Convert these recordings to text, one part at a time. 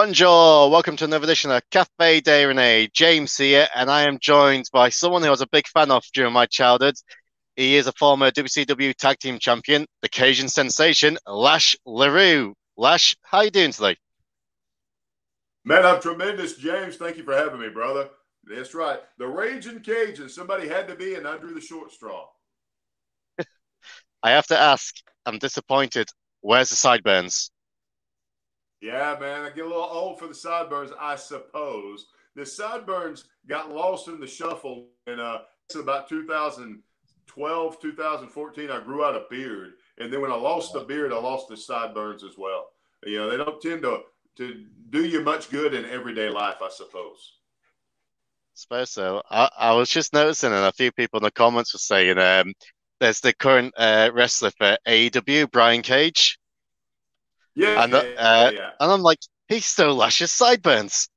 Bonjour, welcome to another edition of Cafe de Rene. James here, and I am joined by someone who I was a big fan of during my childhood. He is a former WCW Tag Team Champion, the Cajun sensation, Lash LeRoux. Lash, how you doing today? Man, I'm tremendous, James. Thank you for having me, brother. That's right. The Raging Cajun. Somebody had to be, and I drew the short straw. I have to ask, I'm disappointed. Where's the sideburns? Yeah, man, I get a little old for the sideburns, I suppose. The sideburns got lost in the shuffle in uh, about 2012, 2014. I grew out a beard, and then when I lost the beard, I lost the sideburns as well. You know, they don't tend to to do you much good in everyday life, I suppose. Suppose so. I, I was just noticing, and a few people in the comments were saying, um, there's the current uh, wrestler for AEW, Brian Cage. Yeah, and, uh, yeah, yeah. and I'm like, he still lashes sideburns.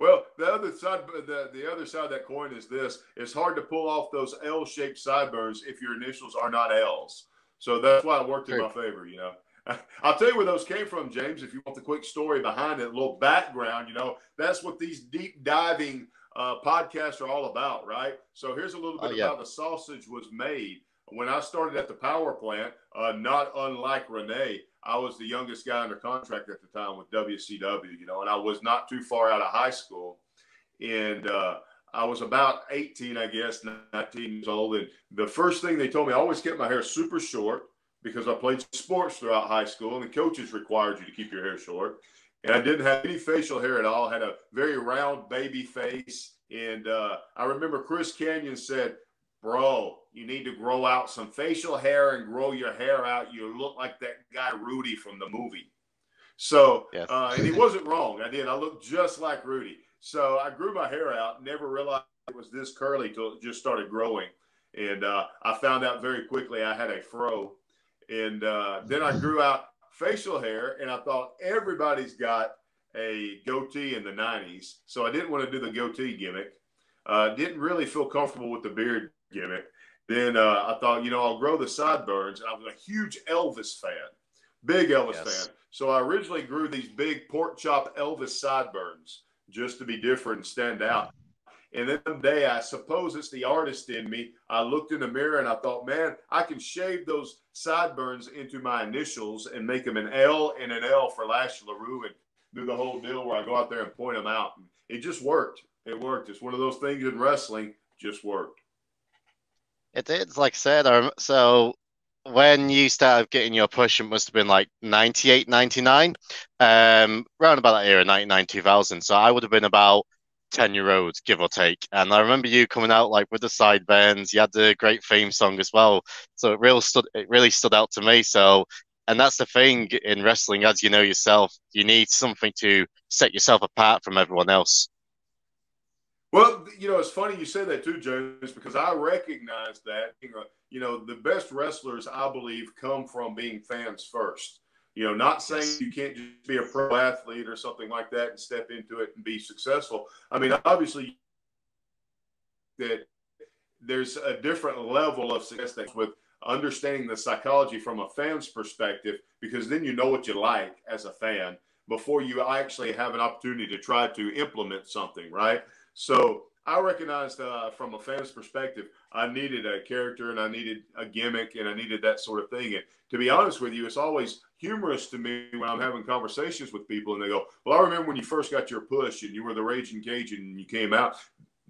well, the other side, the, the other side of that coin is this: it's hard to pull off those L-shaped sideburns if your initials are not L's. So that's why it worked in my favor, you know. I'll tell you where those came from, James. If you want the quick story behind it, a little background, you know, that's what these deep diving uh, podcasts are all about, right? So here's a little bit oh, yeah. about the sausage was made when I started at the power plant, uh, not unlike Rene, I was the youngest guy under contract at the time with WCW, you know, and I was not too far out of high school. And uh, I was about 18, I guess, 19 years old. And the first thing they told me, I always kept my hair super short because I played sports throughout high school, and the coaches required you to keep your hair short. And I didn't have any facial hair at all. I had a very round baby face. And uh, I remember Chris Kanyon said, bro, you need to grow out some facial hair and grow your hair out. You look like that guy Rudy from the movie. So, yes. uh, and he wasn't wrong. I did. I looked just like Rudy. So I grew my hair out. Never realized it was this curly till it just started growing. And uh, I found out very quickly I had a fro. And uh, then I grew out facial hair, and I thought everybody's got a goatee in the 90s. So I didn't want to do the goatee gimmick. Uh, didn't really feel comfortable with the beard gimmick. Then uh, I thought, you know, I'll grow the sideburns. I was a huge Elvis fan, big Elvis yes. fan. So I originally grew these big pork chop Elvis sideburns just to be different and stand out. And then one day, I suppose it's the artist in me. I looked in the mirror and I thought, man, I can shave those sideburns into my initials and make them an L and an L for Lash LeRoux and do the whole deal where I go out there and point them out. And it just worked. It worked. It's one of those things in wrestling, just worked. It is, like I said. Um, so when you started getting your push, it must have been like 98, 99, um, around about that era, 99, 2000. So I would have been about 10 year old, give or take. And I remember you coming out like with the sideburns. You had the great theme song as well. So it really stood, it really stood out to me. So, and that's the thing in wrestling, as you know yourself, you need something to set yourself apart from everyone else. Well, you know, it's funny you say that too, James, because I recognize that, you know, you know, the best wrestlers, I believe, come from being fans first. You know, not saying yes. you can't just be a pro athlete or something like that and step into it and be successful. I mean, obviously, that there's a different level of success with understanding the psychology from a fan's perspective, because then you know what you like as a fan before you actually have an opportunity to try to implement something, right? So I recognized uh, from a fan's perspective, I needed a character and I needed a gimmick and I needed that sort of thing. And to be honest with you, it's always humorous to me when I'm having conversations with people and they go, Well, I remember when you first got your push and you were the Raging Cajun and you came out.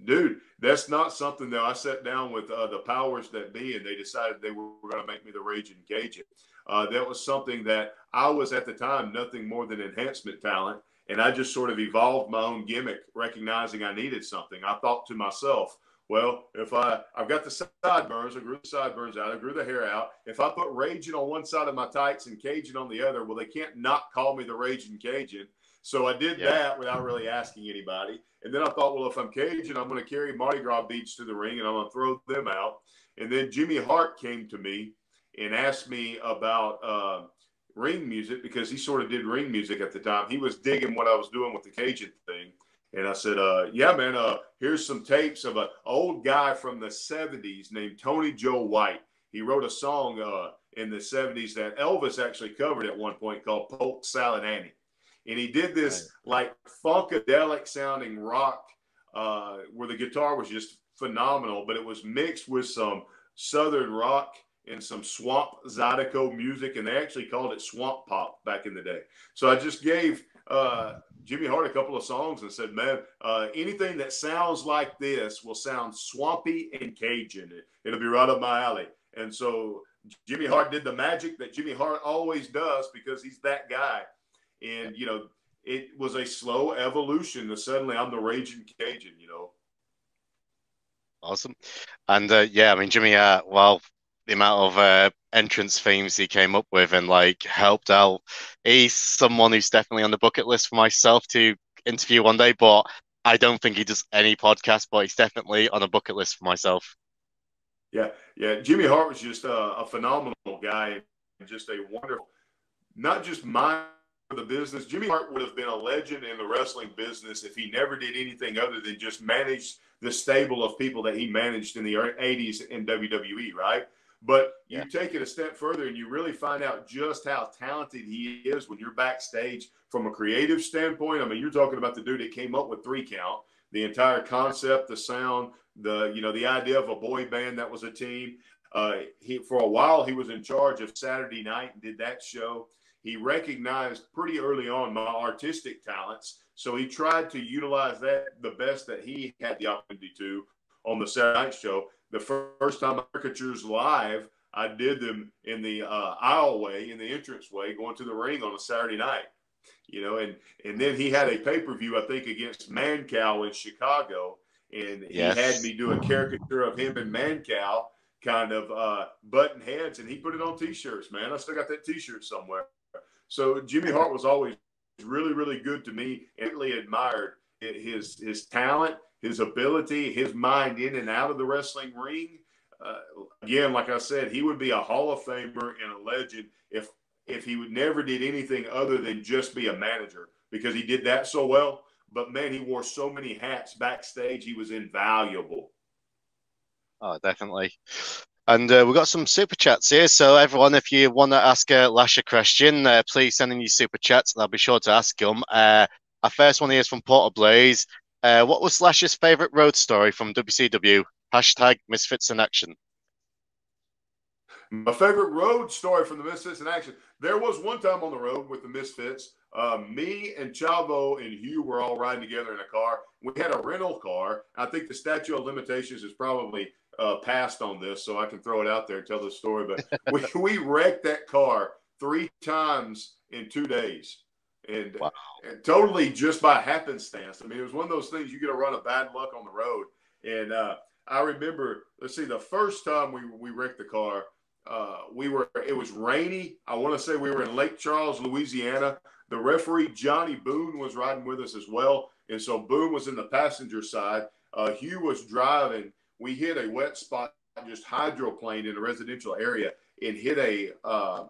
Dude, that's not something that I sat down with uh, the powers that be and they decided they were going to make me the Raging Cajun. Uh, that was something that I was at the time nothing more than enhancement talent and I just sort of evolved my own gimmick, recognizing I needed something. I thought to myself, well, if I I've got the sideburns, I grew the sideburns out, I grew the hair out. If I put raging on one side of my tights and Cajun on the other, well, they can't not call me the raging Cajun. So I did yeah. that without really asking anybody. And then I thought, well, if I'm Cajun, I'm going to carry Mardi Gras beads to the ring and I'm going to throw them out. And then Jimmy Hart came to me and asked me about uh, ring music because he sort of did ring music at the time. He was digging what I was doing with the Cajun thing. And I said, uh, yeah, man, uh, here's some tapes of an old guy from the 70s named Tony Joe White. He wrote a song uh, in the 70s that Elvis actually covered at one point called Polk Salad Annie. and he did this like funkadelic sounding rock uh, where the guitar was just phenomenal, but it was mixed with some southern rock and some swamp zydeco music, and they actually called it swamp pop back in the day. So I just gave uh, Jimmy Hart a couple of songs and said, "Man, uh, anything that sounds like this will sound swampy and Cajun. It'll be right up my alley." And so Jimmy Hart did the magic that Jimmy Hart always does because he's that guy. And you know, it was a slow evolution. To suddenly, I'm the raging Cajun. You know. Awesome, and uh, yeah, I mean Jimmy. Uh, well, the amount of uh, entrance themes he came up with and like helped out. He's someone who's definitely on the bucket list for myself to interview one day, but I don't think he does any podcast, but he's definitely on a bucket list for myself. Yeah, yeah. Jimmy Hart was just a, a phenomenal guy just a wonderful, not just mind for the business. Jimmy Hart would have been a legend in the wrestling business if he never did anything other than just manage the stable of people that he managed in the 80s in WWE, right? But you yeah. take it a step further and you really find out just how talented he is when you're backstage from a creative standpoint. I mean, you're talking about the dude that came up with three count, the entire concept, the sound, the you know the idea of a boy band that was a team. Uh, he for a while he was in charge of Saturday Night and did that show. He recognized pretty early on my artistic talents, so he tried to utilize that the best that he had the opportunity to on the Saturday Night Show the first time caricatures live, I did them in the uh, aisleway, in the entrance way, going to the ring on a Saturday night. You know, and and then he had a pay per view, I think, against Mancow in Chicago, and yes. he had me do a caricature of him and Mancow, kind of uh, button heads, and he put it on T-shirts. Man, I still got that T-shirt somewhere. So Jimmy Hart was always really, really good to me. And really admired his his talent his ability, his mind in and out of the wrestling ring. Uh, again, like I said, he would be a Hall of Famer and a legend if if he would never did anything other than just be a manager because he did that so well. But man, he wore so many hats backstage; he was invaluable. Oh, definitely. And uh, we've got some super chats here. So, everyone, if you want to ask uh, Lash a question, uh, please send in your super chats and I'll be sure to ask them. Uh, our first one here is from Porter Blaze. Uh, what was Lash's favorite road story from WCW? Hashtag Misfits in Action. My favorite road story from the Misfits in Action. There was one time on the road with the Misfits. Uh, me and Chavo and Hugh were all riding together in a car. We had a rental car. I think the statute of limitations is probably uh, passed on this, so I can throw it out there and tell the story. But we, we wrecked that car three times in two days and, wow. and totally just by happenstance. I mean, it was one of those things you get a run of bad luck on the road. And uh, I remember, let's see, the first time we we wrecked the car, uh, we were it was rainy. I want to say we were in Lake Charles, Louisiana. The referee Johnny Boone was riding with us as well, and so Boone was in the passenger side. Uh, Hugh was driving. We hit a wet spot, just hydroplaned in a residential area, and hit a uh,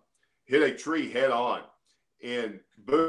hit a tree head on and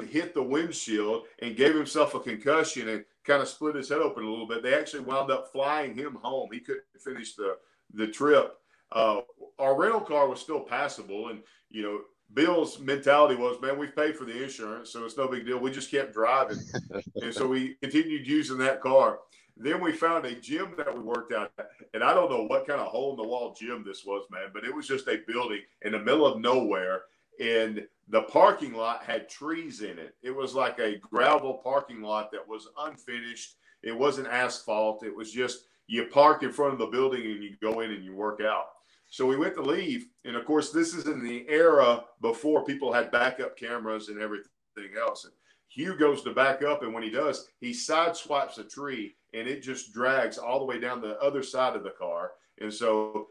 hit the windshield and gave himself a concussion and kind of split his head open a little bit. They actually wound up flying him home. He couldn't finish the the trip. Uh, our rental car was still passable, and you know Bill's mentality was, man, we've paid for the insurance, so it's no big deal. We just kept driving, and so we continued using that car. Then we found a gym that we worked out at, and I don't know what kind of hole in the wall gym this was, man, but it was just a building in the middle of nowhere and the parking lot had trees in it. It was like a gravel parking lot that was unfinished. It wasn't asphalt. It was just you park in front of the building and you go in and you work out. So we went to leave, and of course, this is in the era before people had backup cameras and everything else. And Hugh goes to back up, and when he does, he sideswipes a tree, and it just drags all the way down the other side of the car. And so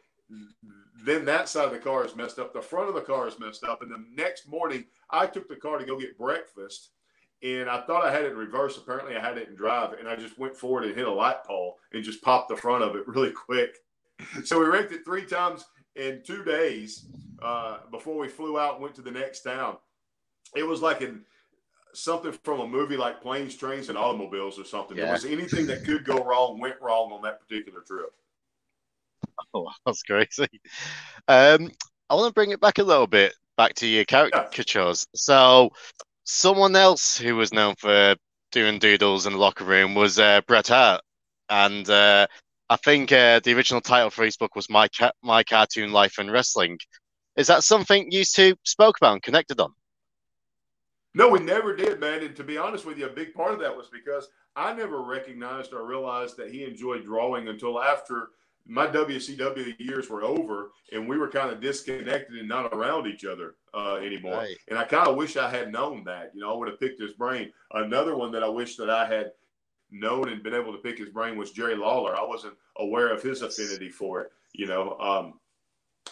then that side of the car is messed up. The front of the car is messed up. And the next morning, I took the car to go get breakfast. And I thought I had it in reverse. Apparently, I had it in drive. And I just went forward and hit a light pole and just popped the front of it really quick. So we wrecked it three times in two days uh, before we flew out and went to the next town. It was like in something from a movie like Planes, Trains, and Automobiles or something. Yeah. There was anything that could go wrong, went wrong on that particular trip. Oh, that's crazy. Um, I want to bring it back a little bit, back to your caricatures. So, someone else who was known for doing doodles in the locker room was uh, Bret Hart, and uh, I think uh, the original title for his book was "My Ca- My Cartoon Life and Wrestling." Is that something you two spoke about and connected on? No, we never did, man. And to be honest with you, a big part of that was because I never recognized or realized that he enjoyed drawing until after my WCW years were over and we were kind of disconnected and not around each other uh, anymore. Right. And I kind of wish I had known that. You know, I would have picked his brain. Another one that I wish that I had known and been able to pick his brain was Jerry Lawler. I wasn't aware of his affinity for it. You know, um,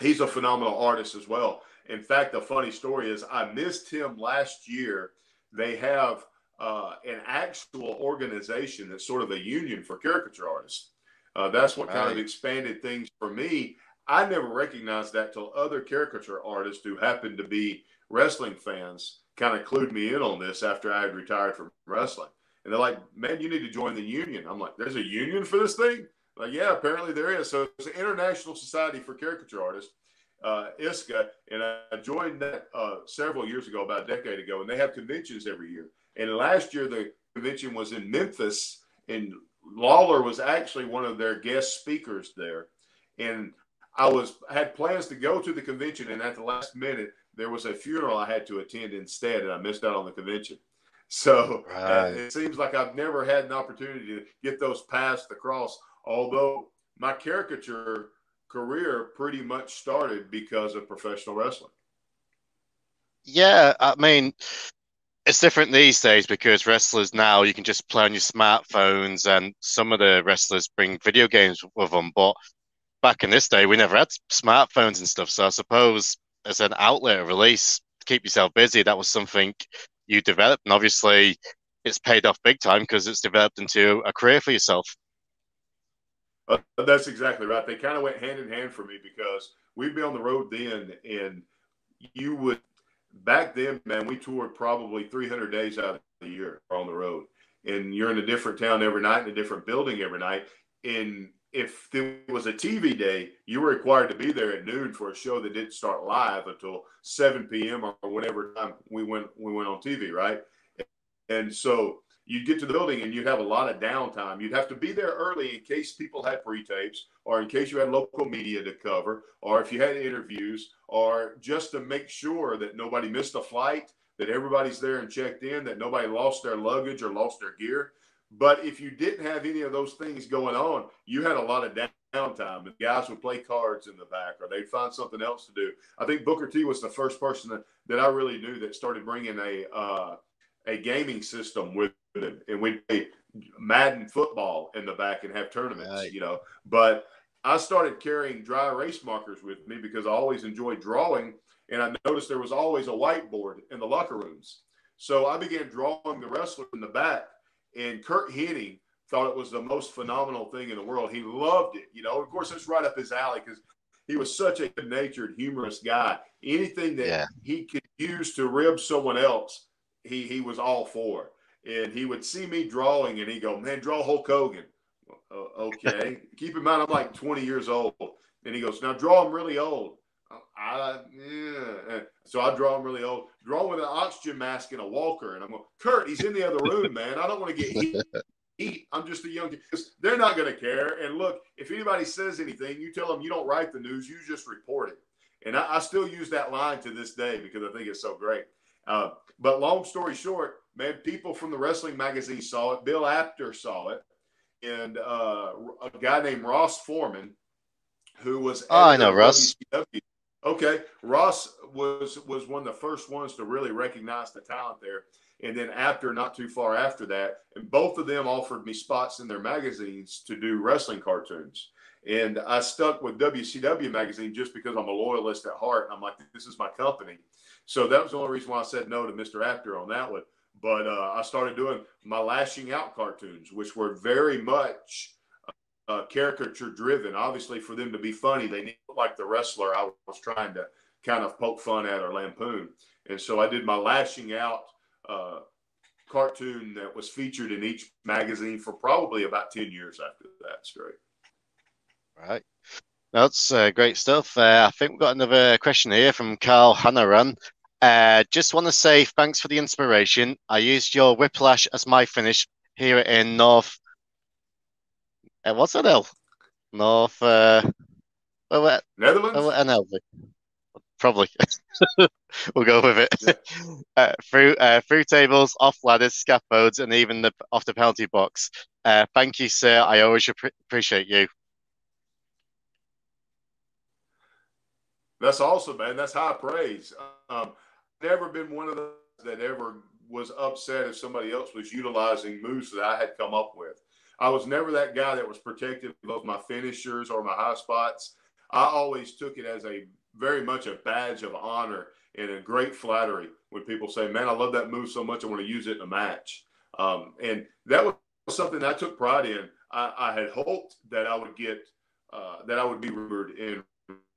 he's a phenomenal artist as well. In fact, the funny story is I missed him last year. They have uh, an actual organization that's sort of a union for caricature artists. Uh, that's what kind of expanded things for me. I never recognized that till other caricature artists who happened to be wrestling fans kind of clued me in on this after I had retired from wrestling. And they're like, man, you need to join the union. I'm like, there's a union for this thing? Like, yeah, apparently there is. So it's an International Society for Caricature Artists, uh, ISCA. And I joined that uh, several years ago, about a decade ago. And they have conventions every year. And last year, the convention was in Memphis, and Lawler was actually one of their guest speakers there. And I was had plans to go to the convention, and at the last minute, there was a funeral I had to attend instead, and I missed out on the convention. So right. uh, it seems like I've never had an opportunity to get those passed across. Although my caricature career pretty much started because of professional wrestling. Yeah, I mean, it's different these days because wrestlers now you can just play on your smartphones, and some of the wrestlers bring video games with them. But back in this day, we never had smartphones and stuff. So I suppose as an outlet, release, keep yourself busy, that was something you developed, and obviously it's paid off big time because it's developed into a career for yourself. Uh, that's exactly right. They kind of went hand in hand for me because we'd be on the road then, and you would back then, man, we toured probably 300 days out of the year on the road. And you're in a different town every night, in a different building every night. And if there was a TV day, you were required to be there at noon for a show that didn't start live until 7 p.m. or whatever time we went we went on TV, right? And so you'd get to the building and you'd have a lot of downtime. You'd have to be there early in case people had pre-tapes or in case you had local media to cover or if you had interviews or just to make sure that nobody missed a flight, that everybody's there and checked in, that nobody lost their luggage or lost their gear. But if you didn't have any of those things going on, you had a lot of downtime. And guys would play cards in the back or they'd find something else to do. I think Booker T was the first person that, that I really knew that started bringing a uh, a gaming system with him, and we'd play Madden football in the back and have tournaments, right. you know. But I started carrying dry erase markers with me because I always enjoyed drawing, and I noticed there was always a whiteboard in the locker rooms. So I began drawing the wrestler in the back, and Curt Hennig thought it was the most phenomenal thing in the world. He loved it, you know. Of course, it's right up his alley because he was such a good-natured, humorous guy. Anything that yeah. he could use to rib someone else, he he was all for. And he would see me drawing, and he'd go, "Man, draw Hulk Hogan." Uh, okay. Keep in mind, I'm like 20 years old, and he goes, "Now draw him really old." I yeah. So I draw him really old. Draw with an oxygen mask and a walker, and I'm going, Curt, he's in the other room, man. I don't want to get heat. Eat. I'm just a young kid. They're not going to care. And look, if anybody says anything, you tell them you don't write the news, you just report it. And I, I still use that line to this day because I think it's so great. Uh, but long story short, man, people from the wrestling magazine saw it. Bill Apter saw it, and uh, a guy named Ross Forman, who was oh, I know Ross. Okay, Ross was was one of the first ones to really recognize the talent there. And then after, not too far after that, and both of them offered me spots in their magazines to do wrestling cartoons. And I stuck with WCW magazine just because I'm a loyalist at heart. I'm like, this is my company. So that was the only reason why I said no to Mr. Apter on that one. But uh, I started doing my lashing out cartoons, which were very much uh, caricature driven. Obviously, for them to be funny, they need like the wrestler I was trying to kind of poke fun at or lampoon. And so I did my lashing out uh, cartoon that was featured in each magazine for probably about 10 years after that. Straight. Right. That's uh, great stuff. Uh, I think we've got another question here from Carl Hannaran. Uh, just want to say thanks for the inspiration. I used your whiplash as my finish here in North. Uh, what's it, L? North. Uh, oh, Netherlands. Oh, NL. Probably. we'll go with it. Yeah. Uh, through uh, through tables, off ladders, scaffolds, and even the off the penalty box. Uh, thank you, sir. I always appreciate you. That's awesome, man. That's high praise. Um, never been one of those that ever was upset if somebody else was utilizing moves that I had come up with. I was never that guy that was protective of my finishers or my high spots. I always took it as a very much a badge of honor and a great flattery when people say, "Man, I love that move so much, I want to use it in a match." Um, and that was something I took pride in. I, I had hoped that I would get uh, that I would be remembered in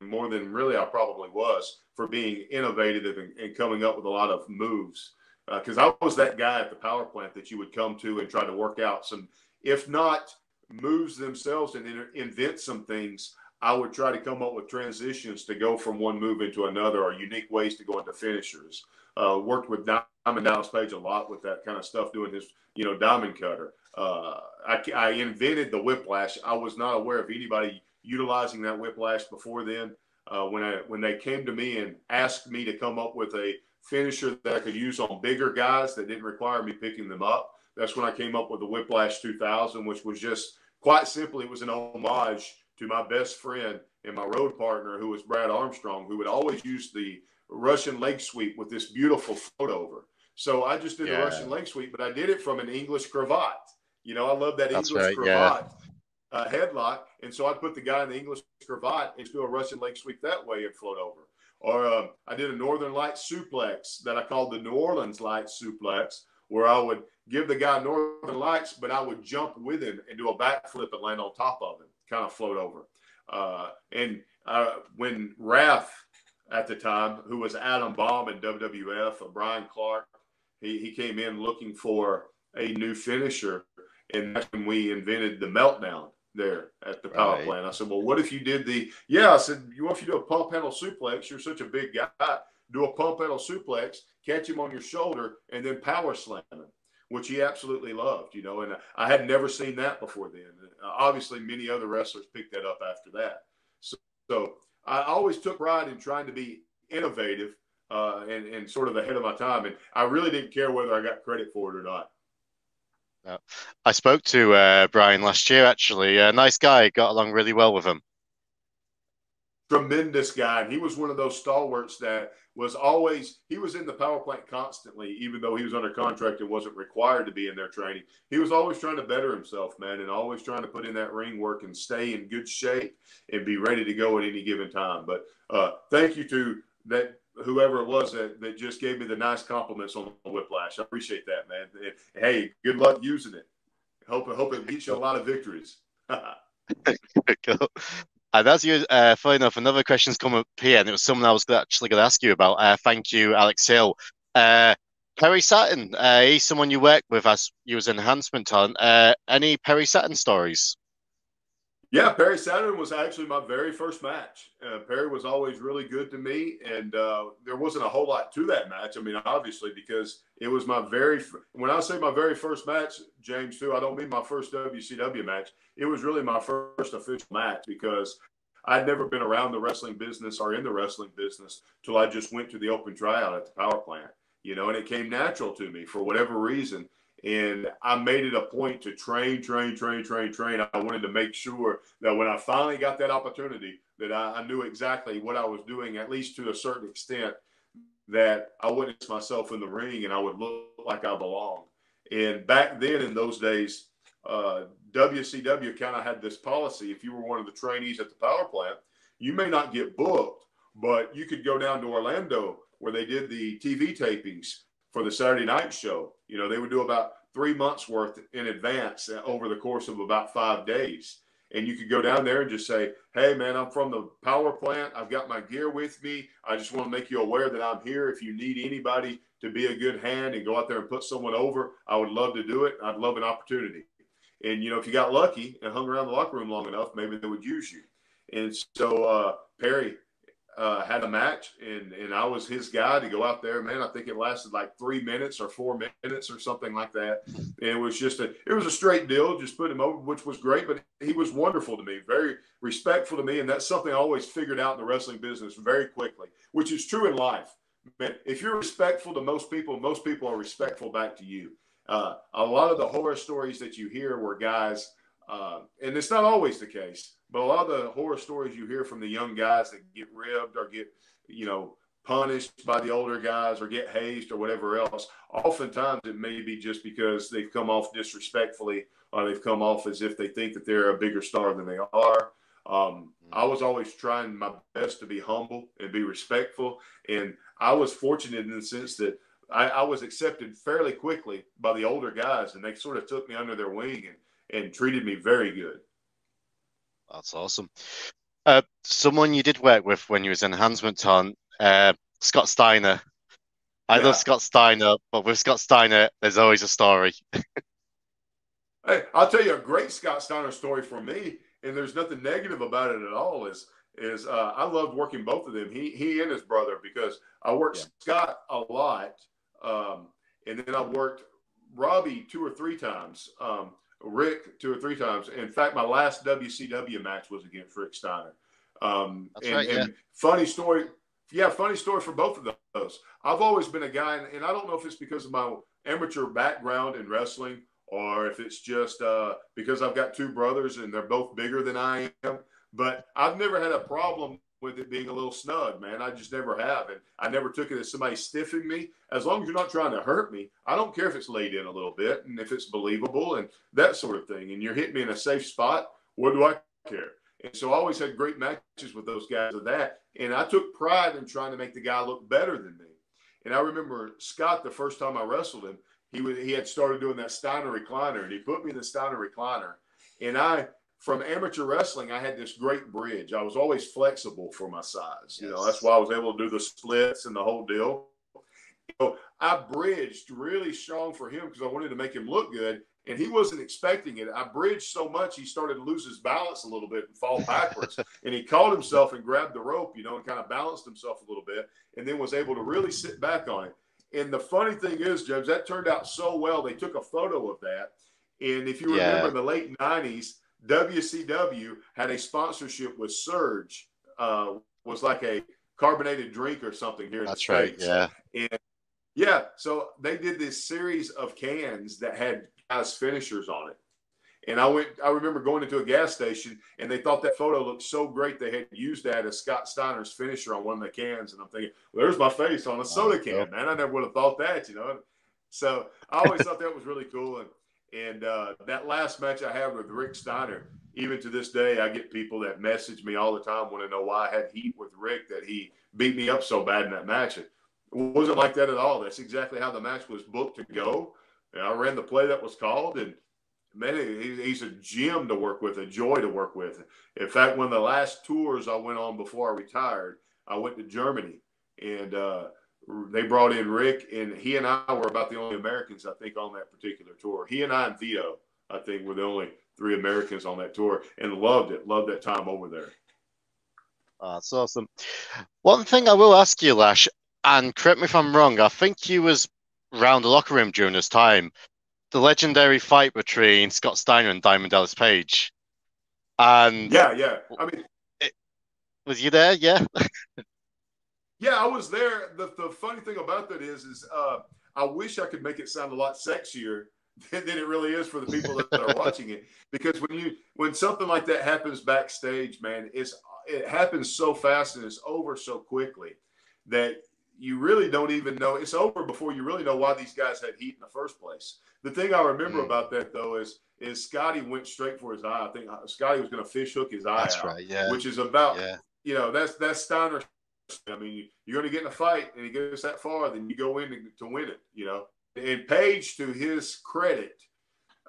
more than really I probably was for being innovative and, and coming up with a lot of moves. Because uh, I was that guy at the power plant that you would come to and try to work out some, if not moves themselves and then invent some things. I would try to come up with transitions to go from one move into another or unique ways to go into finishers. Uh, worked with Diamond Dallas Page a lot with that kind of stuff, doing his, you know, diamond cutter. Uh, I, I invented the whiplash. I was not aware of anybody utilizing that whiplash before then. Uh, when I when they came to me and asked me to come up with a finisher that I could use on bigger guys that didn't require me picking them up, that's when I came up with the Whiplash 2000, which was just quite simply it was an homage to my best friend and my road partner, who was Brad Armstrong, who would always use the Russian leg sweep with this beautiful float over. So I just did yeah. the Russian leg sweep, but I did it from an English cravat. You know, I love that That's English right, cravat. Yeah uh, headlock. And so I'd put the guy in the English cravat and do a Russian leg sweep that way and float over. Or uh, I did a Northern Light suplex that I called the New Orleans Light suplex, where I would give the guy Northern Lights, but I would jump with him and do a backflip and land on top of him, kind of float over. Uh, and uh, when Wrath at the time, who was Adam Bomb in WWF, uh, Brian Clark, he, he came in looking for a new finisher. And that's when we invented the meltdown there at the power right. plant. I said, well, what if you did the, yeah, I said, you want if you do a pump handle suplex? You're such a big guy. Do a pump handle suplex, catch him on your shoulder, and then power slam him, which he absolutely loved, you know. And I had never seen that before then. Obviously, many other wrestlers picked that up after that. So, so I always took pride in trying to be innovative uh, and, and sort of ahead of my time. And I really didn't care whether I got credit for it or not. I spoke to uh, Brian last year, actually. A nice guy, got along really well with him. Tremendous guy. And he was one of those stalwarts that was always, he was in the power plant constantly, even though he was under contract and wasn't required to be in their training. He was always trying to better himself, man, and always trying to put in that ring work and stay in good shape and be ready to go at any given time. But uh, thank you to that whoever it was that, that just gave me the nice compliments on the whiplash. I appreciate that, man. Hey, good luck using it. Hope hope it gets you a lot of victories. cool. And as you, uh, funny enough, another question's come up here, and it was someone I was actually going to ask you about. Uh, thank you, Alex Hill. Uh, Perry Saturn, uh, he's someone you work with as you was enhancement talent. Uh, any Perry Saturn stories? Yeah, Perry Saturn was actually my very first match. Uh, Perry was always really good to me, and uh, there wasn't a whole lot to that match. I mean, obviously, because it was my very when I say my very first match, James, too, I don't mean my first WCW match. It was really my first official match because I'd never been around the wrestling business or in the wrestling business till I just went to the open tryout at the power plant, you know, and it came natural to me for whatever reason. And I made it a point to train, train, train, train, train. I wanted to make sure that when I finally got that opportunity, that I, I knew exactly what I was doing, at least to a certain extent, that I wouldn't myself in the ring and I would look like I belonged. And back then, in those days, uh, WCW kind of had this policy: if you were one of the trainees at the power plant, you may not get booked, but you could go down to Orlando where they did the TV tapings for the Saturday night show. You know, they would do about three months worth in advance uh, over the course of about five days. And you could go down there and just say, Hey, man, I'm from the power plant. I've got my gear with me. I just want to make you aware that I'm here. If you need anybody to be a good hand and go out there and put someone over, I would love to do it. I'd love an opportunity. And, you know, if you got lucky and hung around the locker room long enough, maybe they would use you. And so uh, Perry uh, had a match, and and I was his guy to go out there. Man, I think it lasted like three minutes or four minutes or something like that. And it was just a it was a straight deal, just put him over, which was great. But he was wonderful to me, very respectful to me, and that's something I always figured out in the wrestling business very quickly, which is true in life. Man, if you're respectful to most people, most people are respectful back to you. Uh, a lot of the horror stories that you hear were guys, uh, and it's not always the case but a lot of the horror stories you hear from the young guys that get ribbed or get, you know, punished by the older guys or get hazed or whatever else, oftentimes it may be just because they've come off disrespectfully or they've come off as if they think that they're a bigger star than they are. Um, I was always trying my best to be humble and be respectful. And I was fortunate in the sense that I, I was accepted fairly quickly by the older guys, and they sort of took me under their wing and, and treated me very good. That's awesome. Uh, someone you did work with when you was in Enhancement uh, Scott Steiner. I yeah. love Scott Steiner, but with Scott Steiner, there's always a story. hey, I'll tell you a great Scott Steiner story for me, and there's nothing negative about it at all. Is is uh, I loved working both of them. He he and his brother because I worked yeah. Scott a lot, um, and then I worked Robbie two or three times. Um, Rick two or three times. In fact, my last WCW match was against Rick Steiner. Um, That's and, right, yeah. and funny story. Yeah, funny story for both of those. I've always been a guy, and, and I don't know if it's because of my amateur background in wrestling or if it's just uh, because I've got two brothers and they're both bigger than I am. But I've never had a problem with it being a little snug, man. I just never have. And I never took it as somebody stiffing me. As long as you're not trying to hurt me, I don't care if it's laid in a little bit and if it's believable and that sort of thing. And you're hitting me in a safe spot. What do I care? And so I always had great matches with those guys of that. And I took pride in trying to make the guy look better than me. And I remember Scott, the first time I wrestled him, he was, he had started doing that Steiner recliner and he put me in the Steiner recliner. And I from amateur wrestling, I had this great bridge. I was always flexible for my size. You know, that's why I was able to do the splits and the whole deal. So I bridged really strong for him because I wanted to make him look good. And he wasn't expecting it. I bridged so much he started to lose his balance a little bit and fall backwards. and he caught himself and grabbed the rope, you know, and kind of balanced himself a little bit, and then was able to really sit back on it. And the funny thing is, James, that turned out so well. They took a photo of that. And if you remember yeah. in the late 90s, WCW had a sponsorship with Surge, uh, was like a carbonated drink or something here in That's the States. right. Yeah. And yeah, so they did this series of cans that had guys finishers on it. And I went, I remember going into a gas station and they thought that photo looked so great. They had used that as Scott Steiner's finisher on one of the cans. And I'm thinking, well, there's my face on a soda can, man. I never would have thought that, you know? So I always thought that was really cool. And and uh, that last match I had with Rick Steiner, even to this day, I get people that message me all the time want to know why I had heat with Rick that he beat me up so bad in that match. It wasn't like that at all. That's exactly how the match was booked to go. And I ran the play that was called, and man, he's a gem to work with, a joy to work with. In fact, one of the last tours I went on before I retired, I went to Germany, and uh, they brought in Rick, and he and I were about the only Americans, I think, on that particular tour. He and I and Vito, I think, were the only three Americans on that tour, and loved it. Loved that time over there. Oh, that's awesome. One thing I will ask you, Lash, and correct me if I'm wrong, I think you was around the locker room during this time. The legendary fight between Scott Steiner and Diamond Dallas Page. And yeah, yeah. I mean, it, was you there? Yeah. Yeah, I was there. The, the funny thing about that is, is uh, I wish I could make it sound a lot sexier than, than it really is for the people that, are watching it. Because when you when something like that happens backstage, man, it's it happens so fast and it's over so quickly that you really don't even know it's over before you really know why these guys had heat in the first place. The thing I remember mm. about that though is is Scotty went straight for his eye. I think Scotty was going to fish hook his eye that's out, right, yeah. which is about yeah. you know that's that's Steiner I mean, you're going to get in a fight and he goes that far, then you go in to, to win it, you know. And Page, to his credit,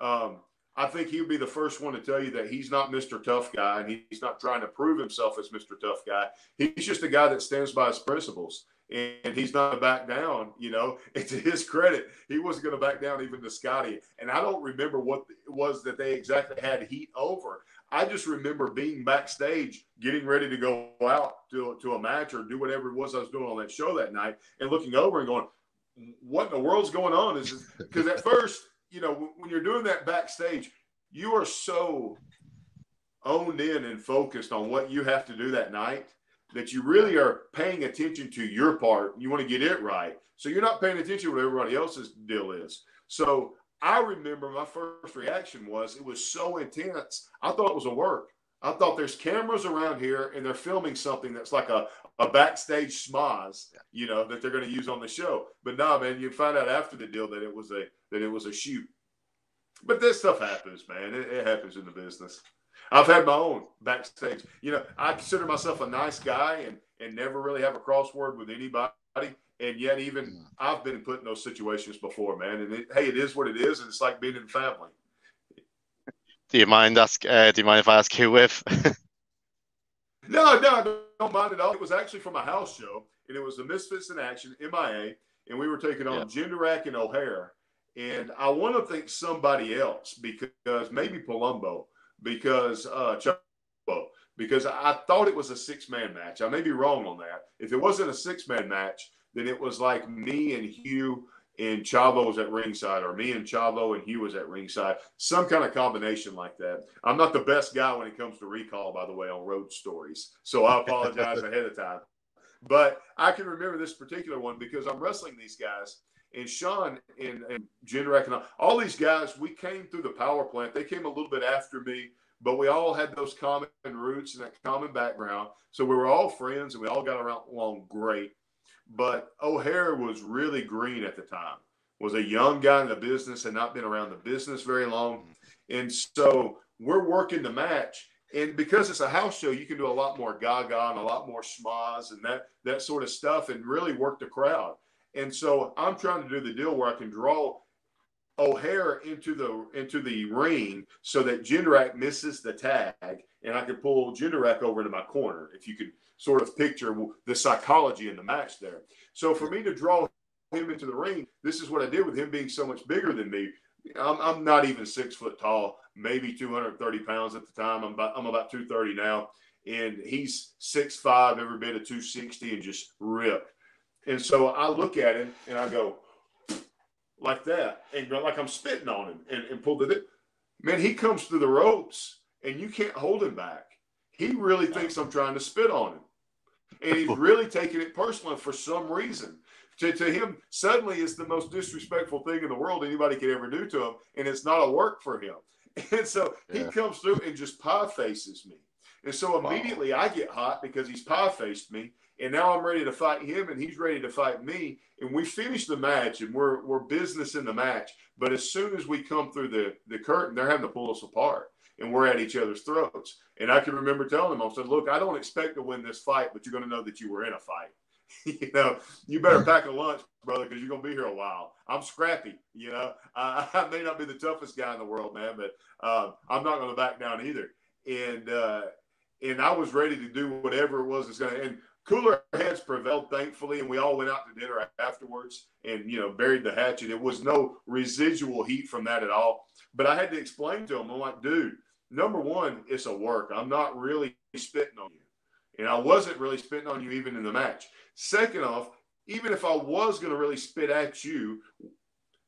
um, I think he would be the first one to tell you that he's not Mr. Tough Guy and he's not trying to prove himself as Mr. Tough Guy. He's just a guy that stands by his principles. and he's not to back down. You know, and to his credit, he wasn't going to back down even to Scotty. And I don't remember what it was that they exactly had heat over. I just remember being backstage, getting ready to go out to, to a match or do whatever it was I was doing on that show that night, and looking over and going, "What in the world's going on?" Is because at first, you know, when you're doing that backstage, you are so owned in and focused on what you have to do that night that you really are paying attention to your part. You want to get it right. So you're not paying attention to what everybody else's deal is. So I remember my first reaction was it was so intense. I thought it was a work. I thought there's cameras around here and they're filming something that's like a, a backstage schmoz, you know, that they're going to use on the show. But no, man, you find out after the deal that it was a that it was a shoot. But this stuff happens, man. It, it happens in the business. I've had my own backstage. You know, I consider myself a nice guy and and never really have a crossword with anybody. And yet, even. I've been put in those situations before, man. And it, hey, it is what it is, and it's like being in family. Do you mind ask? Uh, do you mind if I ask who with? no, no, I don't mind at all. It was actually from a house show, and it was the Misfits in Action, MIA, and we were taking on yeah. Jindrak and O'Haire. And I want to think somebody else because maybe Palumbo because uh, because I thought it was a six man match. I may be wrong on that. If it wasn't a six man match, then it was like me and Hugh and Chavo was at ringside, or me and Chavo and Hugh was at ringside. Some kind of combination like that. I'm not the best guy when it comes to recall, by the way, on road stories. So I apologize ahead of time. But I can remember this particular one because I'm wrestling these guys and Sean and, and Jindrak and all these guys, we came through the power plant. They came a little bit after me, but we all had those common roots and that common background. So we were all friends and we all got around along great. But O'Haire was really green at the time, was a young guy in the business, had not been around the business very long. Mm-hmm. And so we're working the match. And because it's a house show, you can do a lot more gaga and a lot more schmoz and that that sort of stuff and really work the crowd. And so I'm trying to do the deal where I can draw O'Haire into the into the ring so that Jindrak misses the tag, and I can pull Jindrak over to my corner. If you could sort of picture the psychology in the match there. So for me to draw him into the ring, this is what I did with him being so much bigger than me. I'm, I'm not even six foot tall, maybe 230 pounds at the time. I'm about I'm about 230 now, and he's six five, every bit of 260, and just ripped. And so I look at him and I go like that, and like I'm spitting on him and, and pull the man. He comes through the ropes and you can't hold him back. He really thinks I'm trying to spit on him, and he's really taking it personally for some reason. To, to him, suddenly it's the most disrespectful thing in the world anybody could ever do to him, and it's not a work for him. And so yeah. he comes through and just pie faces me. And so immediately wow. I get hot because he's pie faced me. And now I'm ready to fight him, and he's ready to fight me. And we finish the match, and we're we're business in the match. But as soon as we come through the the curtain, they're having to pull us apart, and we're at each other's throats. And I can remember telling them, I said, "Look, I don't expect to win this fight, but you're going to know that you were in a fight. you know, you better pack a lunch, brother, because you're going to be here a while. I'm scrappy. You know, I, I, may not be the toughest guy in the world, man, but uh, I'm not going to back down either. And uh, and I was ready to do whatever it was that's going to. And cooler heads prevailed, thankfully, and we all went out to dinner afterwards and you know buried the hatchet. It was no residual heat from that at all. But I had to explain to him, I'm like, dude, number one, it's a work. I'm not really spitting on you, and I wasn't really spitting on you even in the match. Second off, even if I was going to really spit at you,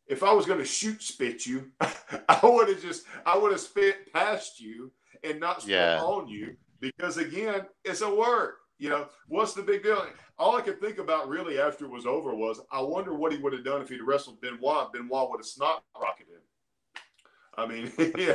if I was going to shoot spit you, I would have just I would have spit past you and not spit yeah. on you because again, it's a work. You know, what's the big deal? All I could think about really after it was over was I wonder what he would have done if he'd wrestled Benoit. Benoit would have snot rocketed him. I mean, yeah.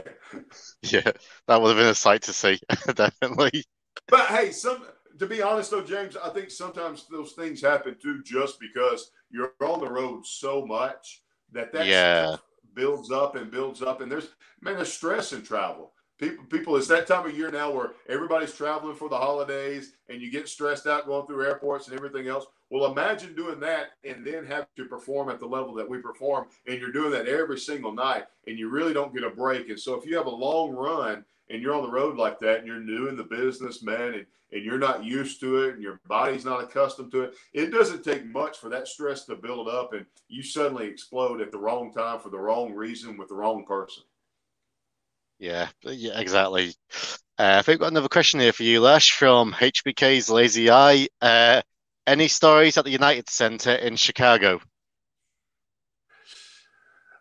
Yeah, that would have been a sight to see, definitely. But hey, some to be honest though, James, I think sometimes those things happen too just because you're on the road so much that that yeah. builds up and builds up. And there's man, there's stress in travel. People, people, it's that time of year now where everybody's traveling for the holidays and you get stressed out going through airports and everything else. Well, imagine doing that and then have to perform at the level that we perform, and you're doing that every single night, and you really don't get a break. And so, if you have a long run and you're on the road like that and you're new in the business, man, and, and you're not used to it and your body's not accustomed to it, it doesn't take much for that stress to build up and you suddenly explode at the wrong time for the wrong reason with the wrong person. Yeah, yeah, exactly. Uh, I think we've got another question here for you, Lash, from HBK's Lazy Eye. Uh, any stories at the United Center in Chicago?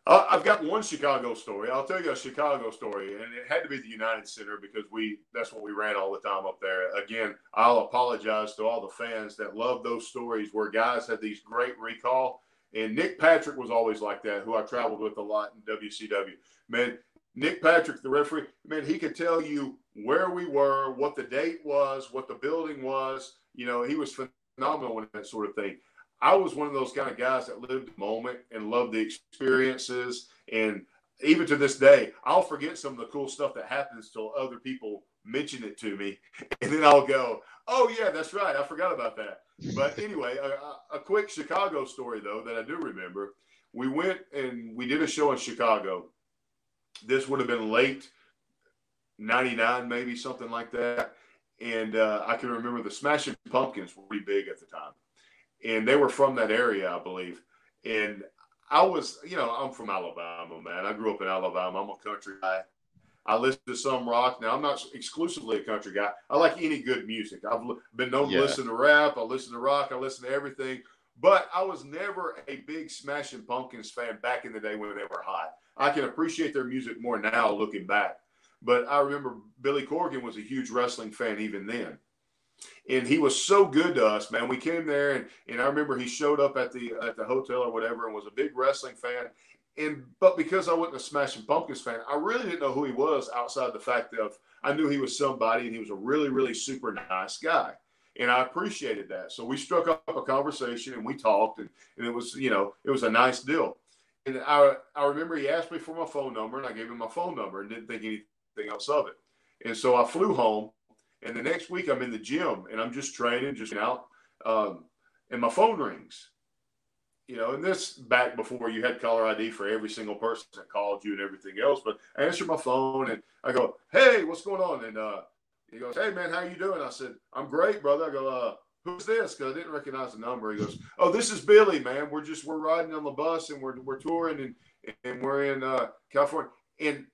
Uh, I've got one Chicago story. I'll tell you a Chicago story, and it had to be the United Center because we that's what we ran all the time up there. Again, I'll apologize to all the fans that love those stories where guys had these great recall. And Nick Patrick was always like that, who I traveled with a lot in WCW. Man, Nick Patrick, the referee, man, he could tell you where we were, what the date was, what the building was. You know, he was phenomenal in that sort of thing. I was one of those kind of guys that lived the moment and loved the experiences. And even to this day, I'll forget some of the cool stuff that happens till other people mention it to me. And then I'll go, oh, yeah, that's right. I forgot about that. But anyway, a, a quick Chicago story, though, that I do remember. We went and we did a show in Chicago. This would have been late 99, maybe something like that. And uh, I can remember the Smashing Pumpkins were pretty big at the time and they were from that area, I believe. And I was, you know, I'm from Alabama, man. I grew up in Alabama. I'm a country guy. I listen to some rock. Now, I'm not exclusively a country guy. I like any good music. I've been known yeah. to listen to rap. I listen to rock. I listen to everything. But I was never a big Smashing Pumpkins fan back in the day when they were hot. I can appreciate their music more now looking back. But I remember Billy Corgan was a huge wrestling fan even then and he was so good to us, man. We came there, and, and I remember he showed up at the at the hotel or whatever, and was a big wrestling fan. And but because I wasn't a Smashing Pumpkins fan, I really didn't know who he was outside the fact of I knew he was somebody, and he was a really really super nice guy, and I appreciated that. So we struck up a conversation, and we talked, and, and it was you know it was a nice deal. And I I remember he asked me for my phone number, and I gave him my phone number, and didn't think anything else of it. And so I flew home and the next week, I'm in the gym and I'm just training, just out, um, and my phone rings. You know, and this back before you had caller ID for every single person that called you and everything else. But I answer my phone and I go, "Hey, what's going on?" And uh, he goes, "Hey, man, how you doing?" I said, "I'm great, brother." I go, uh, "Who's this?" Because I didn't recognize the number. He goes, "Oh, this is Billy, man. We're just we're riding on the bus and we're we're touring and and we're in uh, California." And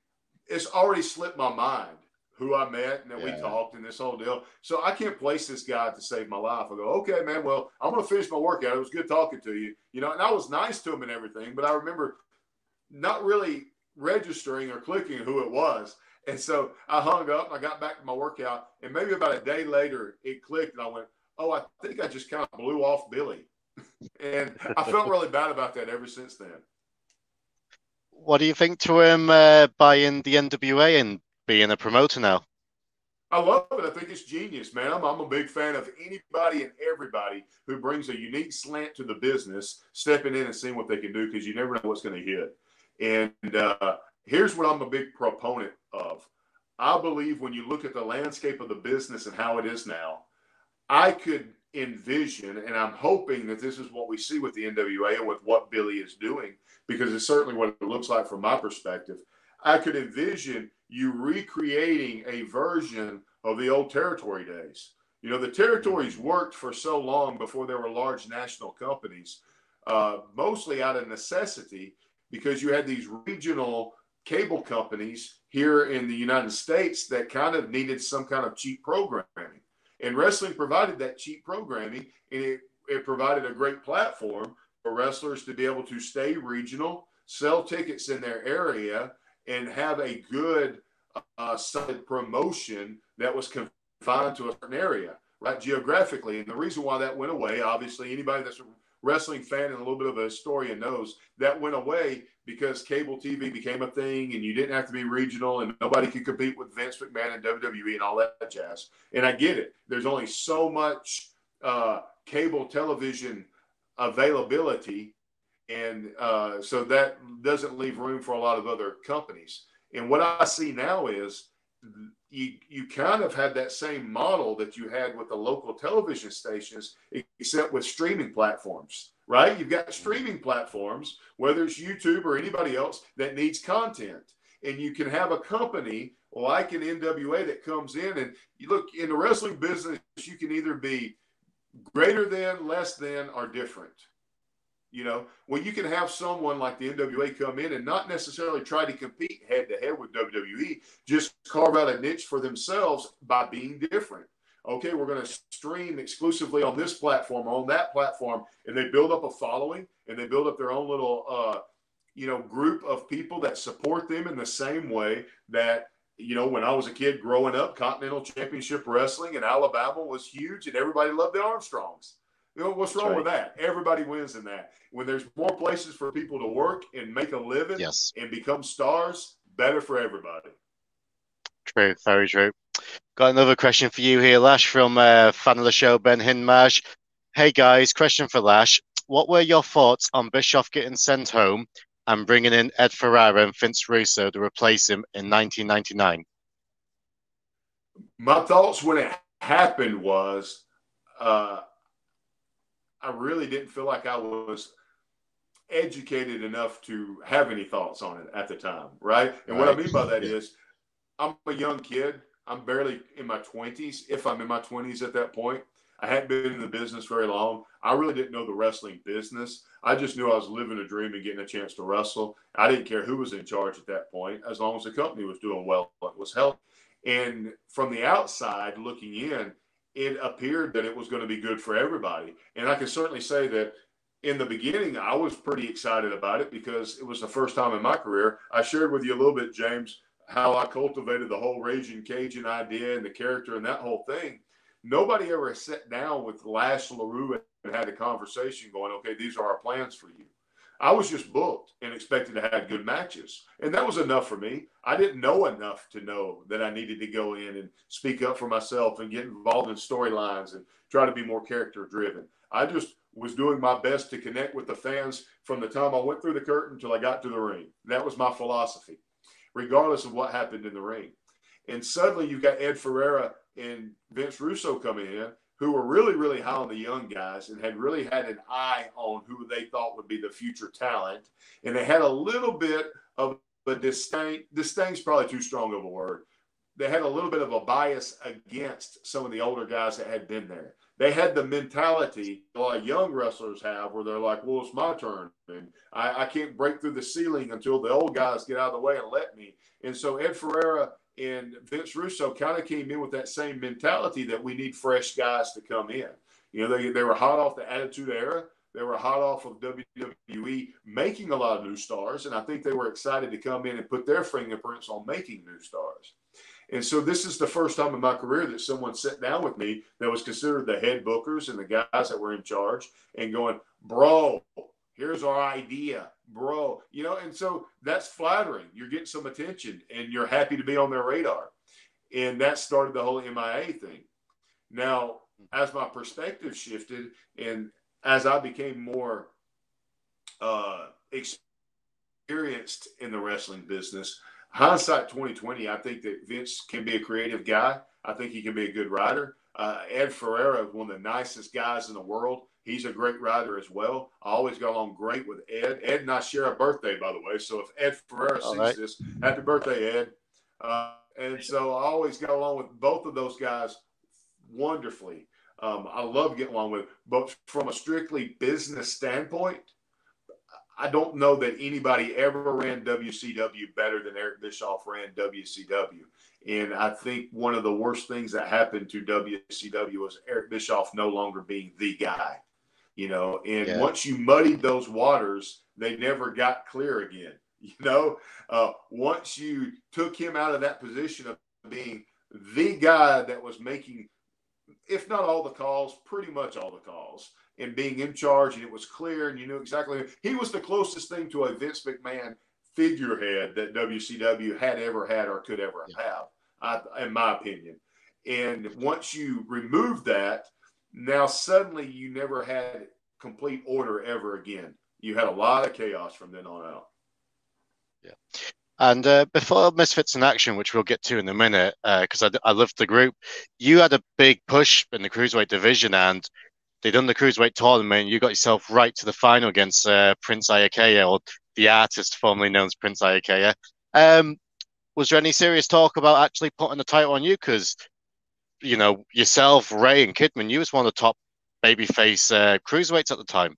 it's already slipped my mind who I met and then yeah. we talked and this whole deal. So I can't place this guy to save my life. I go, okay, man, well, I'm going to finish my workout. It was good talking to you, you know, and I was nice to him and everything, but I remember not really registering or clicking who it was. And so I hung up I got back to my workout and maybe about a day later it clicked and I went, oh, I think I just kind of blew off Billy. and I felt really bad about that ever since then. What do you think to him uh, buying the NWA and being a promoter now? I love it. I think it's genius, man. I'm, I'm a big fan of anybody and everybody who brings a unique slant to the business, stepping in and seeing what they can do because you never know what's going to hit. And uh, here's what I'm a big proponent of. I believe when you look at the landscape of the business and how it is now, I could envision, and I'm hoping that this is what we see with the NWA and with what Billy is doing, because it's certainly what it looks like from my perspective. I could envision you recreating a version of the old territory days. You know, the territories worked for so long before there were large national companies, uh, mostly out of necessity because you had these regional cable companies here in the United States that kind of needed some kind of cheap programming. And wrestling provided that cheap programming, and it, it provided a great platform for wrestlers to be able to stay regional, sell tickets in their area, and have a good uh, solid promotion that was confined to a certain area, right, geographically. And the reason why that went away, obviously, anybody that's wrestling fan and a little bit of a historian knows that went away because cable TV became a thing and you didn't have to be regional and nobody could compete with Vince McMahon and WWE and all that jazz. And I get it. There's only so much uh, cable television availability and uh, so that doesn't leave room for a lot of other companies. And what I see now is you you kind of had that same model that you had with the local television stations, except with streaming platforms, right? You've got streaming platforms, whether it's YouTube or anybody else that needs content. And you can have a company like an NWA that comes in and you look in the wrestling business, you can either be greater than, less than, or different. You know, well, you can have someone like the NWA come in and not necessarily try to compete head to head with WWE, just carve out a niche for themselves by being different. Okay, we're going to stream exclusively on this platform, on that platform, and they build up a following and they build up their own little, uh, you know, group of people that support them in the same way that you know, when I was a kid growing up, Continental Championship Wrestling in Alabama was huge and everybody loved the Armstrongs. You know, what's wrong right. with that? Everybody wins in that. When there's more places for people to work and make a living yes. and become stars, better for everybody. True, very true. Got another question for you here, Lash, from uh, fan of the show, Ben Hinmaj. Hey guys, question for Lash. What were your thoughts on Bischoff getting sent home and bringing in Ed Ferrara and Vince Russo to replace him in 1999? My thoughts when it happened was uh, I really didn't feel like I was educated enough to have any thoughts on it at the time, right? And right. what I mean by that is I'm a young kid. I'm barely in my 20s, if I'm in my 20s at that point. I hadn't been in the business very long. I really didn't know the wrestling business. I just knew I was living a dream and getting a chance to wrestle. I didn't care who was in charge at that point, as long as the company was doing well, it was healthy. And from the outside looking in, it appeared that it was going to be good for everybody. And I can certainly say that in the beginning, I was pretty excited about it because it was the first time in my career. I shared with you a little bit, James, how I cultivated the whole Raging Cajun idea and the character and that whole thing. Nobody ever sat down with Lash LeRoux and had a conversation going, okay, these are our plans for you. I was just booked and expected to have good matches. And that was enough for me. I didn't know enough to know that I needed to go in and speak up for myself and get involved in storylines and try to be more character driven. I just was doing my best to connect with the fans from the time I went through the curtain till I got to the ring. That was my philosophy, regardless of what happened in the ring. And suddenly you've got Ed Ferrara and Vince Russo coming in, who were really, really high on the young guys and had really had an eye on who they thought would be the future talent. And they had a little bit of a disdain, disdain's probably too strong of a word. They had a little bit of a bias against some of the older guys that had been there. They had the mentality a lot of young wrestlers have where they're like, well, it's my turn. And I, I can't break through the ceiling until the old guys get out of the way and let me. And so Ed Ferrara and Vince Russo kind of came in with that same mentality that we need fresh guys to come in. You know, they, they were hot off the Attitude Era. They were hot off of WWE making a lot of new stars. And I think they were excited to come in and put their fingerprints on making new stars. And so this is the first time in my career that someone sat down with me that was considered the head bookers and the guys that were in charge and going, bro, here's our idea bro you know and so that's flattering. You're getting some attention and you're happy to be on their radar. And that started the whole mia thing. Now as my perspective shifted and as i became more uh, experienced in the wrestling business hindsight 2020 i think that vince can be a creative guy. I think he can be a good writer. Uh, ed ferrara is one of the nicest guys in the world He's a great writer as well. I always got along great with Ed. Ed and I share a birthday, by the way. So if Ed Ferrara sees right. this, happy birthday, Ed. Uh, and so I always got along with both of those guys wonderfully. Um, I love getting along with, but from a strictly business standpoint, I don't know that anybody ever ran WCW better than Eric Bischoff ran WCW. And I think one of the worst things that happened to WCW was Eric Bischoff no longer being the guy you know. And yeah. once you muddied those waters, they never got clear again. You know, uh, once you took him out of that position of being the guy that was making, if not all the calls, pretty much all the calls, and being in charge, and it was clear, and you knew exactly he was the closest thing to a Vince McMahon figurehead that WCW had ever had or could ever yeah. have, I, in my opinion. And once you remove that, now, suddenly, you never had complete order ever again. You had a lot of chaos from then on out. Yeah. And uh, before Misfits in Action, which we'll get to in a minute, because uh, I, I loved the group, you had a big push in the cruiserweight division, and they done the cruiserweight tournament. You got yourself right to the final against uh, Prince Iaukea, or the artist formerly known as Prince Iaukea. Um, was there any serious talk about actually putting the title on you? Because you know yourself, Rey, and Kidman, you was one of the top babyface uh, cruiserweights at the time.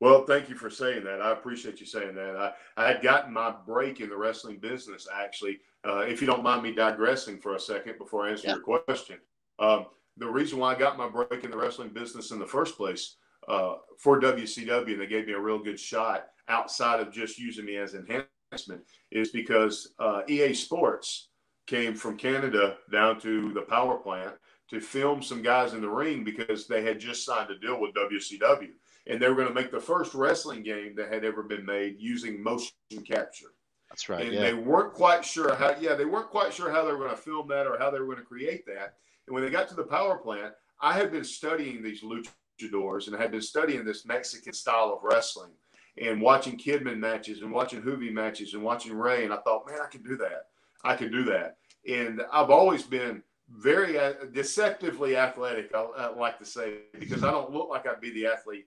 Well, thank you for saying that. I appreciate you saying that. I, I had gotten my break in the wrestling business, actually. Uh, if you don't mind me digressing for a second before I answer yeah. your question, um, the reason why I got my break in the wrestling business in the first place uh, for WCW, and they gave me a real good shot outside of just using me as enhancement, is because uh, EA Sports came from Canada down to the power plant to film some guys in the ring because they had just signed a deal with WCW. And they were going to make the first wrestling game that had ever been made using motion capture. That's right. And yeah. they weren't quite sure how, yeah, they weren't quite sure how they were going to film that or how they were going to create that. And when they got to the power plant, I had been studying these luchadors and I had been studying this Mexican style of wrestling and watching Kidman matches and watching Juvi matches and watching Rey. And I thought, man, I can do that. I can do that. And I've always been very uh, deceptively athletic, I, like to say, because I don't look like I'd be the athlete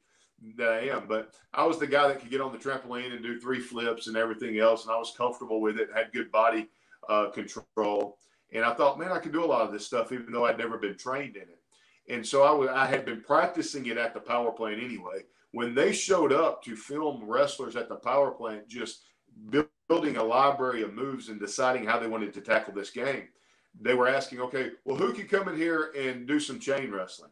that I am. But I was the guy that could get on the trampoline and do three flips and everything else, and I was comfortable with it, had good body uh, control. And I thought, man, I could do a lot of this stuff, even though I'd never been trained in it. And so I, w- I had been practicing it at the power plant anyway. When they showed up to film wrestlers at the power plant, just building a library of moves and deciding how they wanted to tackle this game, they were asking, okay, well, who can come in here and do some chain wrestling?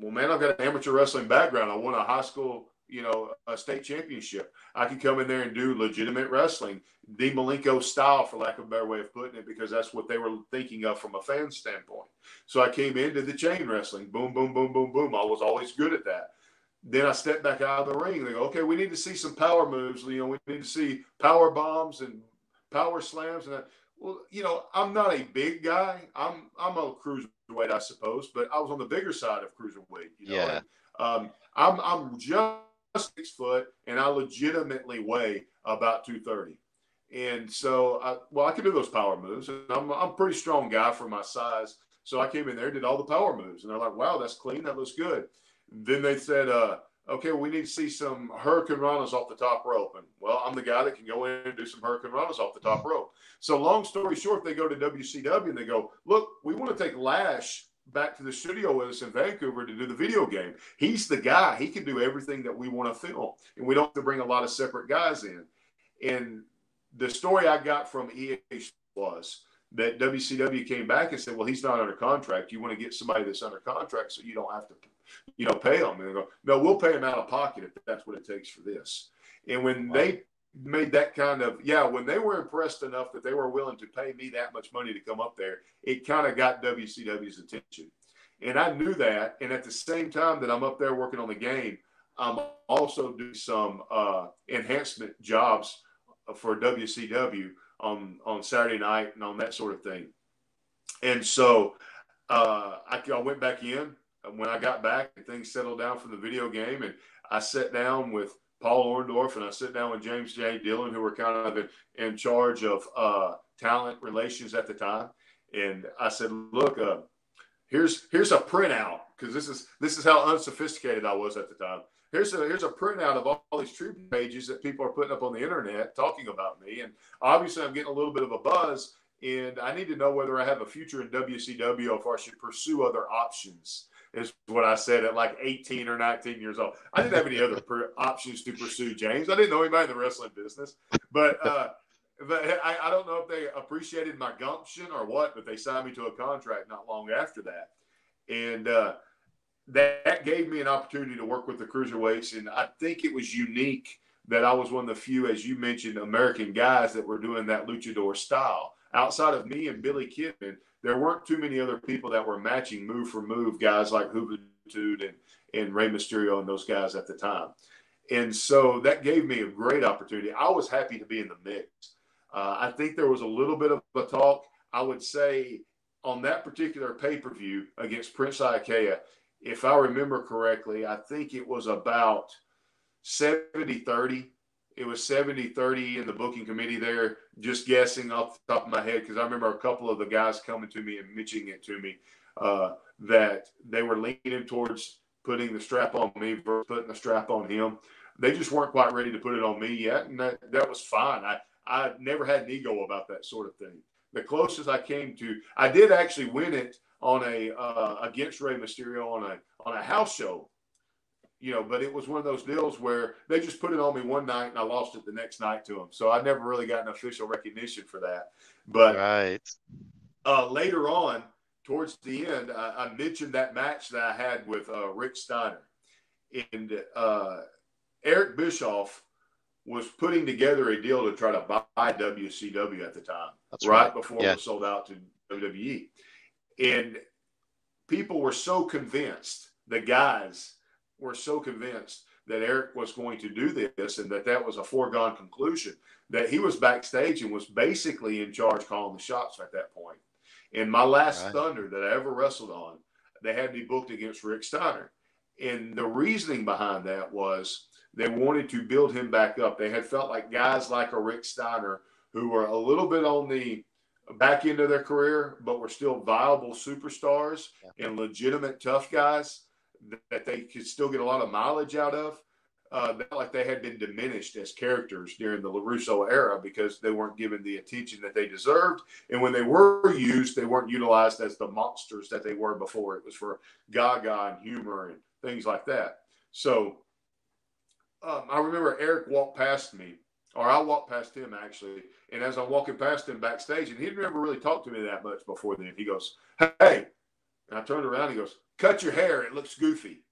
Well, man, I've got an amateur wrestling background. I won a high school, you know, a state championship. I can come in there and do legitimate wrestling, Dean Malenko style, for lack of a better way of putting it, because that's what they were thinking of from a fan standpoint. So I came into the chain wrestling, boom, boom, boom, boom, boom. I was always good at that. Then I step back out of the ring. They go, okay, we need to see some power moves. You know, we need to see power bombs and power slams. And I, well, you know, I'm not a big guy. I'm I'm a cruiserweight, I suppose, but I was on the bigger side of cruiserweight. You know, yeah. And, um, I'm I'm just six foot, and I legitimately weigh about two thirty. And so, I, well, I can do those power moves, and I'm I'm a pretty strong guy for my size. So I came in there, did all the power moves, and they're like, "Wow, that's clean. That looks good." Then they said, uh, okay, we need to see some hurricane hurricanranas off the top rope. And well, I'm the guy that can go in and do some hurricane hurricanranas off the top rope. So long story short, they go to WCW and they go, look, we want to take Lash back to the studio with us in Vancouver to do the video game. He's the guy. He can do everything that we want to film. And we don't have to bring a lot of separate guys in. And the story I got from EA was that WCW came back and said, well, he's not under contract. You want to get somebody that's under contract so you don't have to you know, pay them. And go, no, we'll pay them out of pocket if that's what it takes for this. And when wow. they made that kind of, yeah, when they were impressed enough that they were willing to pay me that much money to come up there, it kind of got WCW's attention. And I knew that. And at the same time that I'm up there working on the game, I'm also doing some uh, enhancement jobs for WCW on, on Saturday night and on that sort of thing. And so uh, I, I went back in when I got back and things settled down for the video game, and I sat down with Paul Orndorff and I sat down with James J. Dillon, who were kind of in, in charge of uh, talent relations at the time. And I said, "Look, uh, here's here's a printout because this is this is how unsophisticated I was at the time. Here's a here's a printout of all, all these tribute pages that people are putting up on the internet talking about me. And obviously, I'm getting a little bit of a buzz, and I need to know whether I have a future in WCW or if I should pursue other options." Is what I said at like 18 or 19 years old. I didn't have any other per- options to pursue James. I didn't know anybody in the wrestling business, but uh, but I, I don't know if they appreciated my gumption or what, but they signed me to a contract not long after that, and uh, that, that gave me an opportunity to work with the cruiserweights, and I think it was unique that I was one of the few, as you mentioned, American guys that were doing that luchador style. Outside of me and Billy Kidman, there weren't too many other people that were matching move for move guys like Juventud and, and Rey Mysterio and those guys at the time. And so that gave me a great opportunity. I was happy to be in the mix. Uh, I think there was a little bit of a talk. I would say on that particular pay per view against Prince Iaukea, if I remember correctly, I think it was about 70 30 it was 70 30 in the booking committee there, just guessing off the top of my head, because I remember a couple of the guys coming to me and mentioning it to me uh, that they were leaning towards putting the strap on me versus putting the strap on him. They just weren't quite ready to put it on me yet, and that, that was fine. I, I never had an ego about that sort of thing. The closest I came to, I did actually win it on a uh, against Rey Mysterio on a on a house show, you know. But it was one of those deals where they just put it on me one night and I lost it the next night to them. So I never really got an official recognition for that. But right uh, later on, towards the end, I, I, mentioned that match that I had with uh, Rick Steiner, and uh, Eric Bischoff was putting together a deal to try to buy WCW at the time, right, right, before yeah. it was sold out to WWE. And people were so convinced, the guys were so convinced that Eric was going to do this and that that was a foregone conclusion, that he was backstage and was basically in charge calling the shots at that point. In my last right. Thunder that I ever wrestled on, they had me booked against Rick Steiner. And the reasoning behind that was they wanted to build him back up. They had felt like guys like a Rick Steiner who were a little bit on the back end of their career, but were still viable superstars yeah. and legitimate tough guys that they could still get a lot of mileage out of. Uh, like they had been diminished as characters during the LaRusso era because they weren't given the attention that they deserved. And when they were used, they weren't utilized as the monsters that they were before. It was for gaga and humor and things like that. So um, I remember Eric walked past me, or I walked past him actually. And as I'm walking past him backstage, and he'd never really talked to me that much before then, he goes, Hey, and I turned around, he goes, Cut your hair, it looks goofy.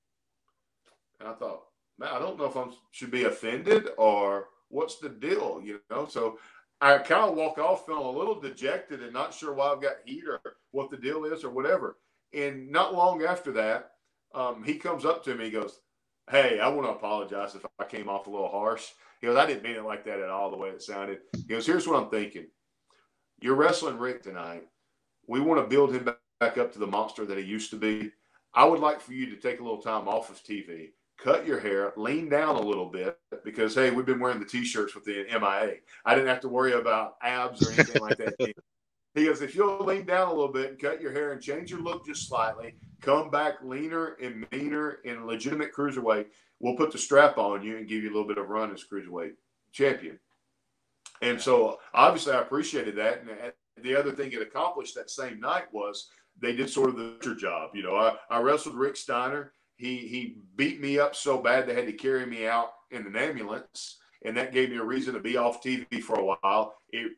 And I thought, man, I don't know if I should be offended or what's the deal, you know? So I kind of walk off feeling a little dejected and not sure why I've got heat or what the deal is or whatever. And not long after that, um, he comes up to me, he goes, Hey, I want to apologize if I came off a little harsh. He goes, I didn't mean it like that at all, the way it sounded. He goes, Here's what I'm thinking. You're wrestling Rick tonight. We want to build him back up to the monster that he used to be. I would like for you to take a little time off of TV, cut your hair, lean down a little bit because, hey, we've been wearing the t shirts with the MIA. I didn't have to worry about abs or anything like that. He goes, if you'll lean down a little bit and cut your hair and change your look just slightly, come back leaner and meaner and legitimate cruiserweight, we'll put the strap on you and give you a little bit of run as cruiserweight champion. And so obviously I appreciated that. And the other thing it accomplished that same night was they did sort of the job. You know, I, I wrestled Rick Steiner. He he beat me up so bad they had to carry me out in an ambulance, and that gave me a reason to be off TV for a while. It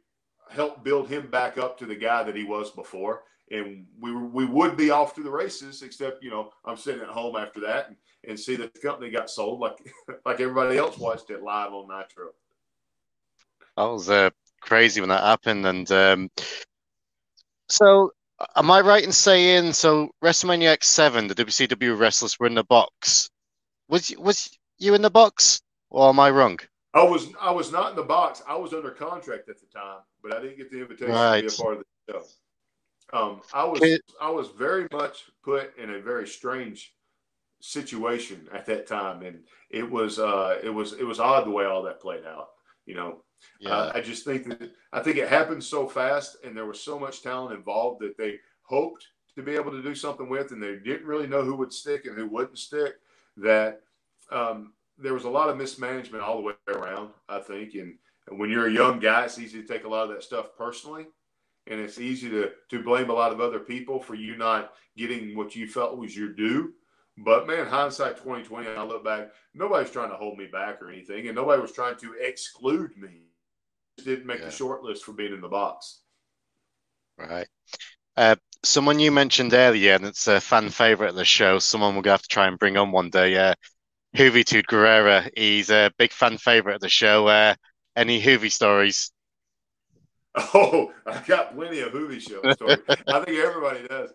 helped build him back up to the guy that he was before, and we we would be off to the races. Except you know I'm sitting at home after that and, and see that the company got sold like like everybody else watched it live on Nitro. That was uh, crazy when that happened, and um, so Am I right in saying so? WrestleMania X7, the WCW wrestlers were in the box. Was was you in the box, or am I wrong? I was I was not in the box. I was under contract at the time, but I didn't get the invitation right. to be a part of the show. Um, I was it, I was very much put in a very strange situation at that time, and it was uh, it was it was odd the way all that played out. You know, yeah. Uh, I just think that I think it happened so fast, and there was so much talent involved that they hoped to be able to do something with, and they didn't really know who would stick and who wouldn't stick. That um, there was a lot of mismanagement all the way around, I think. And, and when you're a young guy, it's easy to take a lot of that stuff personally, and it's easy to to blame a lot of other people for you not getting what you felt was your due. But man, hindsight 2020, I look back, nobody's trying to hold me back or anything, and nobody was trying to exclude me didn't make yeah. the short list for being in the box. Right. Uh, someone you mentioned earlier, and it's a fan favorite of the show. Someone we're gonna have to try and bring on one day. Uh, Juventud Guerrera. He's a big fan favorite of the show. Uh, any Juvi stories? Oh, I got plenty of Juvi show stories. I think everybody does.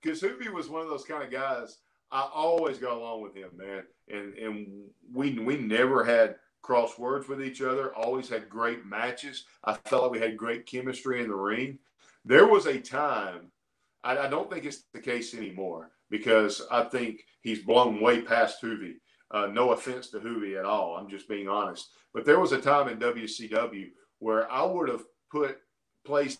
Because uh, Juvi was one of those kind of guys. I always got along with him, man, and and we we never had cross words with each other, always had great matches. I felt like we had great chemistry in the ring. There was a time, I, I don't think it's the case anymore because I think he's blown way past Juvi. Uh, no offense to Juvi at all. I'm just being honest. But there was a time in WCW where I would have put placed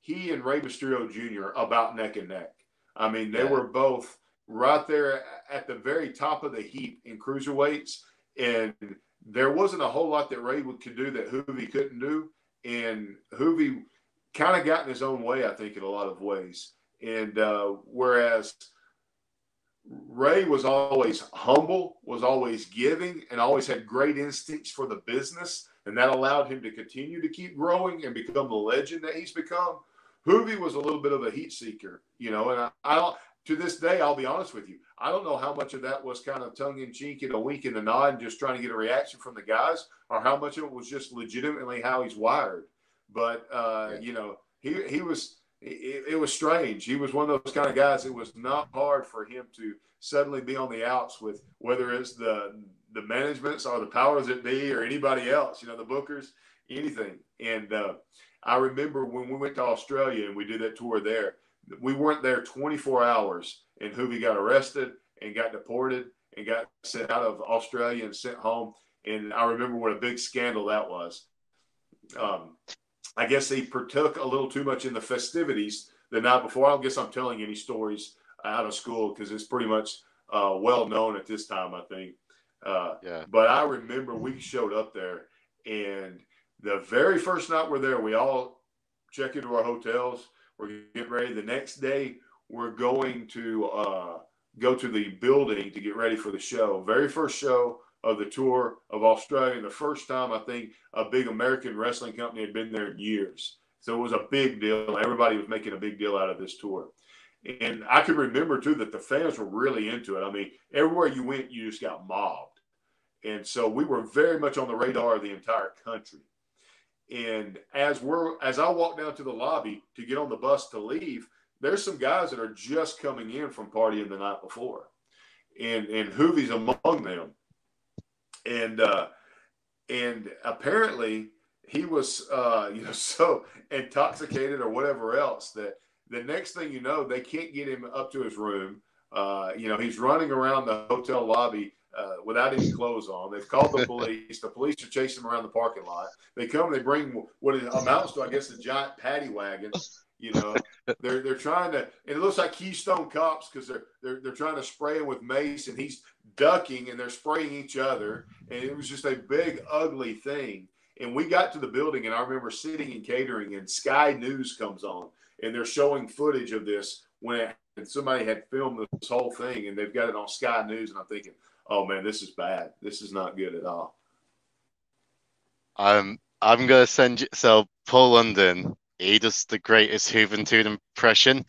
he and Rey Mysterio Jr. about neck and neck. I mean, they yeah. were both right there at the very top of the heap in cruiserweights. And there wasn't a whole lot that Rey could do that Juvi couldn't do, and Juvi kind of got in his own way, I think, in a lot of ways. And uh, whereas Rey was always humble, was always giving, and always had great instincts for the business, and that allowed him to continue to keep growing and become the legend that he's become. Juvi was a little bit of a heat seeker, you know, and I, I. To this day, I'll be honest with you. I don't know how much of that was kind of tongue in cheek and a wink and a nod and just trying to get a reaction from the guys, or how much of it was just legitimately how he's wired. But uh, yeah. you know, he he was it, it, was strange. He was one of those kind of guys. It was not hard for him to suddenly be on the outs with whether it's the the managements or the powers that be or anybody else. You know, the bookers, anything. And uh, I remember when we went to Australia and we did that tour there. We weren't there 24 hours, and Juvi got arrested and got deported and got sent out of Australia and sent home. And I remember what a big scandal that was. Um, I guess he partook a little too much in the festivities the night before. I don't guess I'm telling any stories out of school because it's pretty much uh, well known at this time, I think. Uh, yeah. But I remember we showed up there, and the very first night we're there, we all check into our hotels. We're getting ready. The next day, we're going to uh, go to the building to get ready for the show. Very first show of the tour of Australia. And the first time I think a big American wrestling company had been there in years. So it was a big deal. Everybody was making a big deal out of this tour. And I can remember too that the fans were really into it. I mean, everywhere you went, you just got mobbed. And so we were very much on the radar of the entire country. And as we're as I walk down to the lobby to get on the bus to leave, there's some guys that are just coming in from partying the night before. And and Juvi's among them and uh, and apparently he was uh, you know so intoxicated or whatever else that the next thing you know they can't get him up to his room. Uh, you know he's running around the hotel lobby uh, without any clothes on. They've called the police. The police are chasing him around the parking lot. They come. They bring what it amounts to, I guess, a giant paddy wagon. You know, they're they're trying to, and it looks like Keystone cops because they're they're they're trying to spray him with mace, and he's ducking, and they're spraying each other, and it was just a big ugly thing. And we got to the building, and I remember sitting in catering, and Sky News comes on, and they're showing footage of this when it, and somebody had filmed this whole thing, and they've got it on Sky News, and I'm thinking, oh man, this is bad. This is not good at all. Um, I'm gonna send you. So Paul London he does the greatest Juventud impression.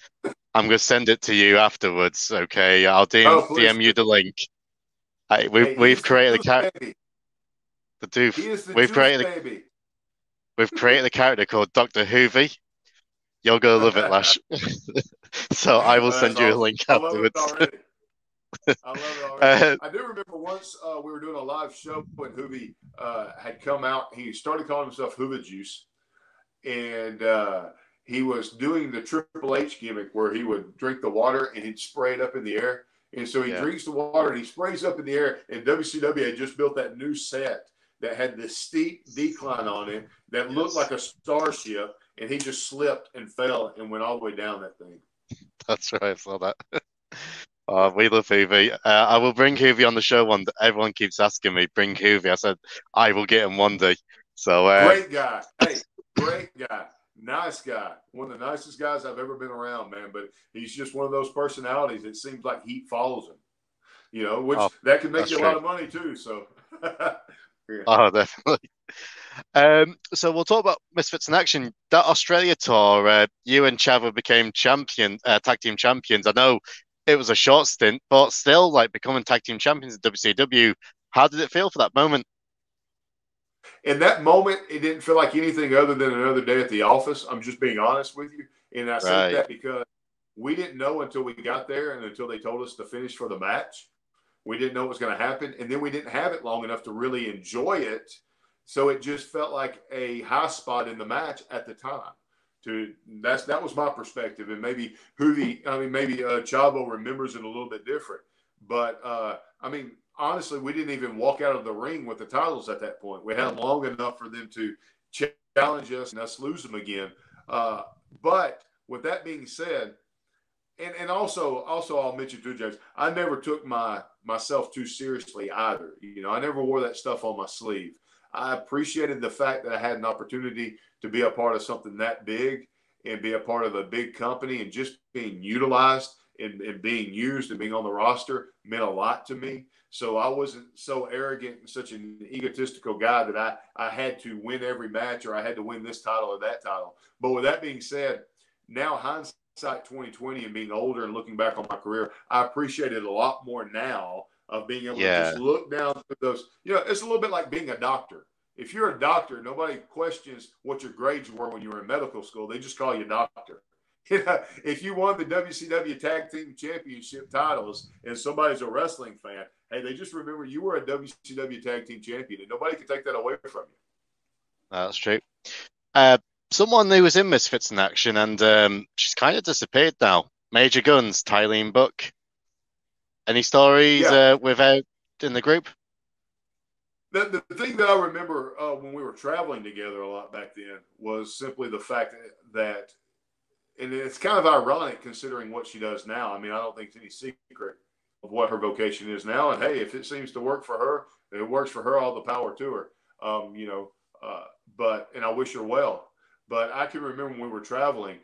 I'm gonna send it to you afterwards. Okay, I'll DM, oh, DM you the link. I, we, hey, we've created a character. The doof. The we've created. A, we've created a character called Doctor Hoovy. You're gonna love it, Lash. so I will send you awesome. a link afterwards. I love it. Uh, I do remember once uh, we were doing a live show when Juvi uh, had come out. He started calling himself Hoover Juice and uh, he was doing the Triple H gimmick where he would drink the water and he'd spray it up in the air. And so he yeah. drinks the water and he sprays up in the air. And WCW had just built that new set that had this steep decline on it that yes. looked like a starship. And he just slipped and fell and went all the way down that thing. That's right. I saw that. Oh, we love Juvi. Uh, I will bring Juvi on the show one day. Everyone keeps asking me, bring Juvi. I said, I will get him one day. So uh, Great guy. Hey, Great guy. Nice guy. One of the nicest guys I've ever been around, man. But he's just one of those personalities. It seems like he follows him. You know, which oh, that can make you a lot of money too. So yeah. Oh, definitely. Um, so we'll talk about Misfits in Action. That Australia tour, uh, you and Chavo became champion, uh, tag team champions. I know it was a short stint, but still, like becoming tag team champions at WCW. How did it feel for that moment? in that moment, it didn't feel like anything other than another day at the office. I'm just being honest with you. And I said right. that because we didn't know until we got there and until they told us to finish for the match. We didn't know what was going to happen. And then we didn't have it long enough to really enjoy it. So it just felt like a high spot in the match at the time. To that's that was my perspective, and maybe Juvi, I mean maybe uh, Chavo remembers it a little bit different. But uh, I mean, honestly, we didn't even walk out of the ring with the titles at that point. We had long enough for them to challenge us and us lose them again. Uh, but with that being said, and, and also also I'll mention too, James. I never took my myself too seriously either. You know, I never wore that stuff on my sleeve. I appreciated the fact that I had an opportunity to be a part of something that big and be a part of a big company and just being utilized and, and being used and being on the roster meant a lot to me. So I wasn't so arrogant and such an egotistical guy that I, I had to win every match or I had to win this title or that title. But with that being said, now hindsight 2020 and being older and looking back on my career, I appreciate it a lot more now of being able yeah. to just look down through those. You know, it's a little bit like being a doctor. If you're a doctor, nobody questions what your grades were when you were in medical school. They just call you doctor. if you won the WCW Tag Team Championship titles and somebody's a wrestling fan, hey, they just remember you were a WCW Tag Team Champion, and nobody can take that away from you. That's true. Uh, someone who was in Misfits in action, and um, she's kind of disappeared now. Major Gunns, Tylene Buck. Any stories yeah. uh, without in the group? The, the thing that I remember uh, when we were traveling together a lot back then was simply the fact that, and it's kind of ironic considering what she does now. I mean, I don't think it's any secret of what her vocation is now. And hey, if it seems to work for her, it works for her. All the power to her. Um, you know, uh, but and I wish her well. But I can remember when we were traveling,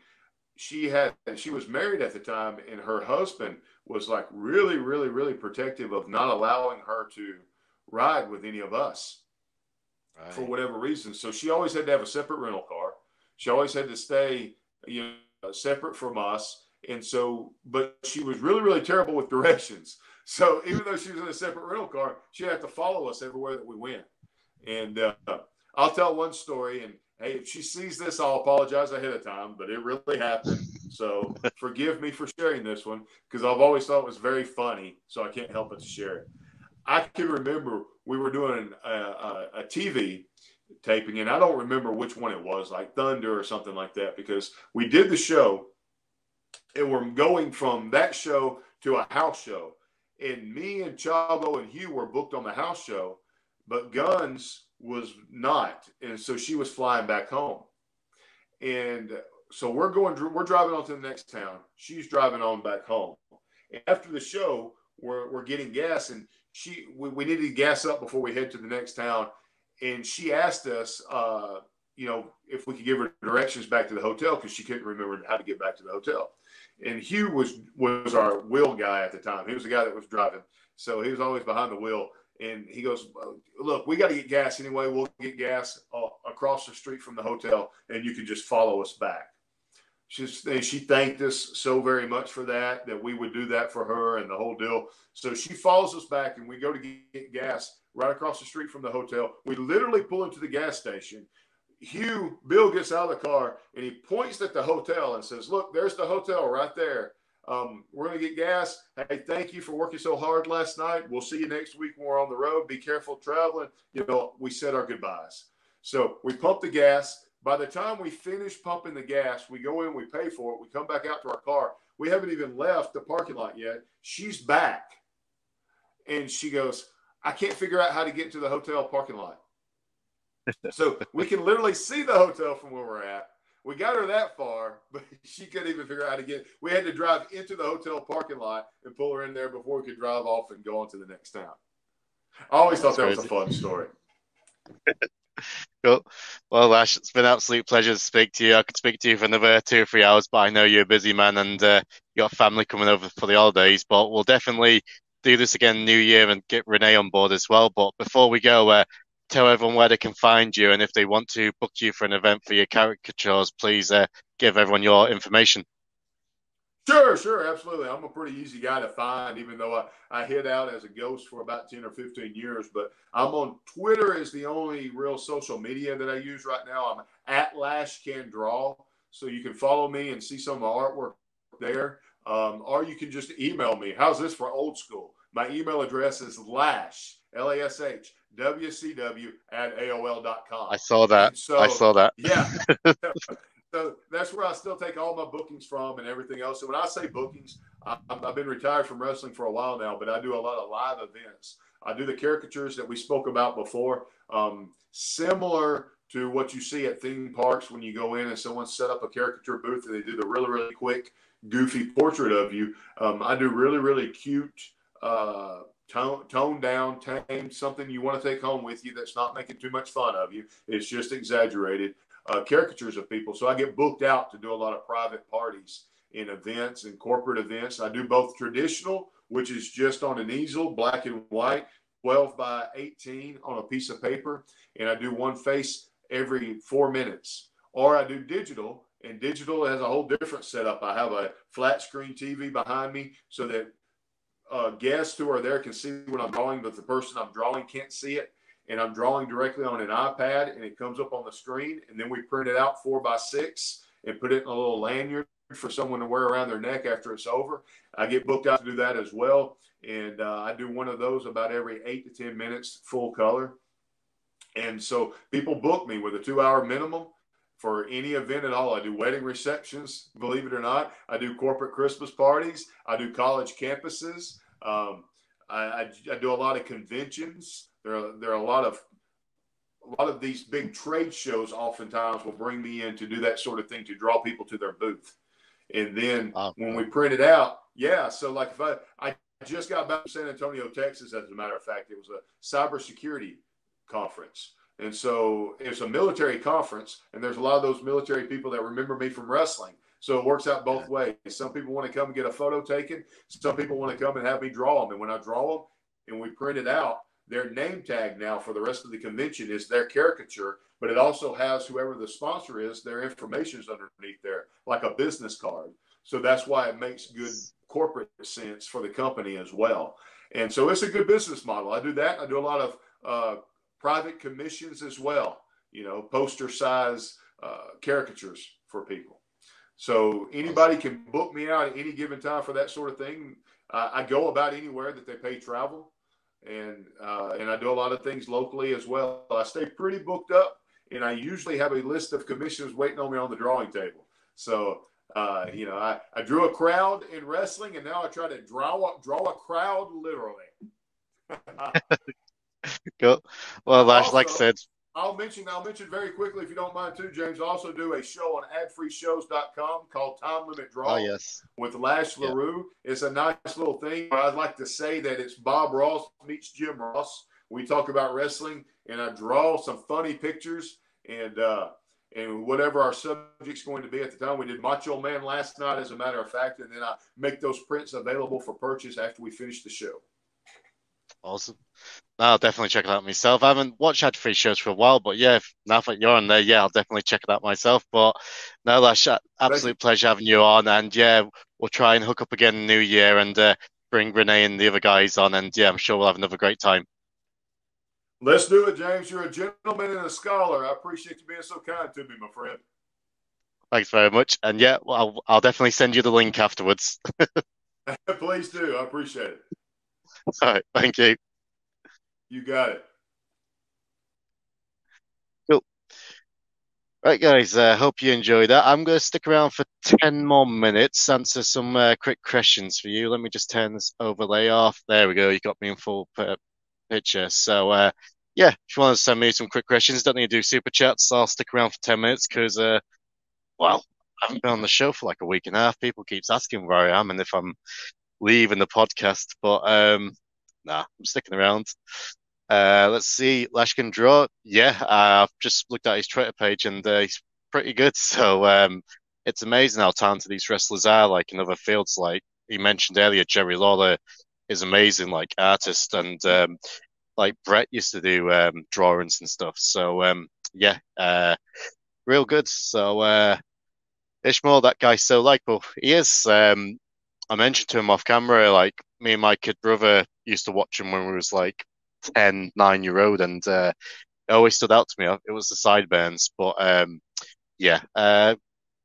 she had she was married at the time, and her husband was like really, really, really protective of not allowing her to ride with any of us right. for whatever reason. So she always had to have a separate rental car. She always had to stay, you know, separate from us. And so, but she was really, really terrible with directions. So even though she was in a separate rental car, she had to follow us everywhere that we went. And uh, I'll tell one story, and hey, if she sees this, I'll apologize ahead of time, but it really happened. So forgive me for sharing this one because I've always thought it was very funny. So I can't help but to share it. I can remember we were doing a, a, a TV taping, and I don't remember which one it was, like Thunder or something like that, because we did the show and we're going from that show to a house show. And me and Chavo and Hugh were booked on the house show, but Gunns was not, and so she was flying back home. And so we're going, we're driving on to the next town. She's driving on back home. And after the show, we're, we're getting gas, and she we, we needed to gas up before we head to the next town. And she asked us, uh, you know, if we could give her directions back to the hotel because she couldn't remember how to get back to the hotel. And Hugh was was our wheel guy at the time. He was the guy that was driving, so he was always behind the wheel. And he goes, Look, we got to get gas anyway. We'll get gas uh, across the street from the hotel, and you can just follow us back. She, she thanked us so very much for that, that we would do that for her and the whole deal. So she follows us back, and we go to get gas right across the street from the hotel. We literally pull into the gas station. Hugh, Bill gets out of the car and he points at the hotel and says, Look, there's the hotel right there. Um, we're going to get gas. Hey, thank you for working so hard last night. We'll see you next week when we're on the road. Be careful traveling. You know, we said our goodbyes. So we pump the gas. By the time we finish pumping the gas, we go in, we pay for it, we come back out to our car. We haven't even left the parking lot yet. She's back. And she goes, I can't figure out how to get to the hotel parking lot. so we can literally see the hotel from where we're at. We got her that far, but she couldn't even figure out how to get. We had to drive into the hotel parking lot and pull her in there before we could drive off and go on to the next town. I always That's thought that crazy. was a fun story. Well, Ash, it's been an absolute pleasure to speak to you. I could speak to you for another two or three hours, but I know you're a busy man and uh, you got family coming over for the holidays. But we'll definitely do this again New Year and get Rene on board as well. But before we go, uh, tell everyone where they can find you, and if they want to book you for an event for your caricatures, please uh, give everyone your information. Sure, sure, absolutely. I'm a pretty easy guy to find, even though I, I hid out as a ghost for about 10 or 15 years. But I'm on Twitter is the only real social media that I use right now. I'm at Lash Can Draw. So you can follow me and see some of my artwork there. Um, or you can just email me. How's this for old school? My email address is lash, L A S H, WCW at AOL.com. I saw that. So, I saw that. Yeah. so that's where I still take all my bookings from and everything else. So when I say bookings, I, have been retired from wrestling for a while now, but I do a lot of live events. I do the caricatures that we spoke about before, um, similar to what you see at theme parks when you go in and someone set up a caricature booth and they do the really, really quick goofy portrait of you. Um, I do really, really cute, uh, tone, toned down, tame, something you want to take home with you that's not making too much fun of you. It's just exaggerated uh, caricatures of people. So I get booked out to do a lot of private parties in events and corporate events. I do both traditional, which is just on an easel, black and white, 12 by 18 on a piece of paper, and I do one face every four minutes. Or I do digital, and digital has a whole different setup. I have a flat screen TV behind me so that uh, guests who are there can see what I'm drawing, but the person I'm drawing can't see it. And I'm drawing directly on an iPad, and it comes up on the screen. And then we print it out four by six and put it in a little lanyard for someone to wear around their neck after it's over. I get booked out to do that as well. And uh, I do one of those about every eight to 10 minutes, full color. And so people book me with a two hour minimum for any event at all. I do wedding receptions, believe it or not. I do corporate Christmas parties. I do college campuses. Um, I, I, I, do a lot of conventions. There are, there are a lot of a lot of these big trade shows oftentimes will bring me in to do that sort of thing to draw people to their booth. And then when we print it out, yeah. So like if I, I just got back to San Antonio, Texas, as a matter of fact, it was a cybersecurity conference. And so it's a military conference, and there's a lot of those military people that remember me from wrestling. So it works out both ways. Some people want to come and get a photo taken. Some people want to come and have me draw them. And when I draw them and we print it out, their name tag now for the rest of the convention is their caricature, but it also has whoever the sponsor is, their information is underneath there, like a business card. So that's why it makes good corporate sense for the company as well. And so it's a good business model. I do that. I do a lot of uh, private commissions as well, you know, poster size uh, caricatures for people. So anybody can book me out at any given time for that sort of thing. Uh, I go about anywhere that they pay travel, and uh, and I do a lot of things locally as well. I stay pretty booked up, and I usually have a list of commissions waiting on me on the drawing table. So uh, you know, I, I drew a crowd in wrestling, and now I try to draw draw a crowd literally. cool. Well, Lash, like I said, I'll mention I'll mention very quickly if you don't mind too, James. I also do a show on adfreeshows.com called Time Limit Draw. Oh, yes. With Lash LeRoux. Yeah. It's a nice little thing. I'd like to say that it's Bob Ross meets Jim Ross. We talk about wrestling and I draw some funny pictures and uh and whatever our subject's going to be at the time. We did Macho Man last night, as a matter of fact, and then I make those prints available for purchase after we finish the show. Awesome. I'll definitely check it out myself. I haven't watched ad free shows for a while, but yeah, if, now that you're on there, yeah, I'll definitely check it out myself. But no, Lash, absolute pleasure having you on. And yeah, we'll try and hook up again in the new year and uh, bring Renee and the other guys on. And yeah, I'm sure we'll have another great time. Let's do it, James. You're a gentleman and a scholar. I appreciate you being so kind to me, my friend. Thanks very much. And yeah, well, I'll, I'll definitely send you the link afterwards. Please do. I appreciate it. All right. Thank you. You got it. Cool. Right, guys. Uh, hope you enjoyed that. I'm going to stick around for 10 more minutes, answer some uh, quick questions for you. Let me just turn this overlay off. There we go. You got me in full picture. So, uh, yeah, if you want to send me some quick questions, don't need to do super chats. I'll stick around for 10 minutes because, uh, well, I haven't been on the show for like a week and a half. People keeps asking where I am and if I'm leaving the podcast, but um, nah, I'm sticking around. Uh, let's see, Lashkin Draw. Yeah, I've just looked at his Twitter page and uh, he's pretty good. So um, it's amazing how talented these wrestlers are. Like in other fields, like he mentioned earlier, Jerry Lawler is amazing, like artist, and um, like Brett used to do um, drawings and stuff. So um, yeah, uh, real good. So uh, Ishmael, that guy's so likable. He is. Um, I mentioned to him off camera, like me and my kid brother used to watch him when we was like 10, 9 year old, and uh, it always stood out to me. It was the sideburns, but um, yeah, uh,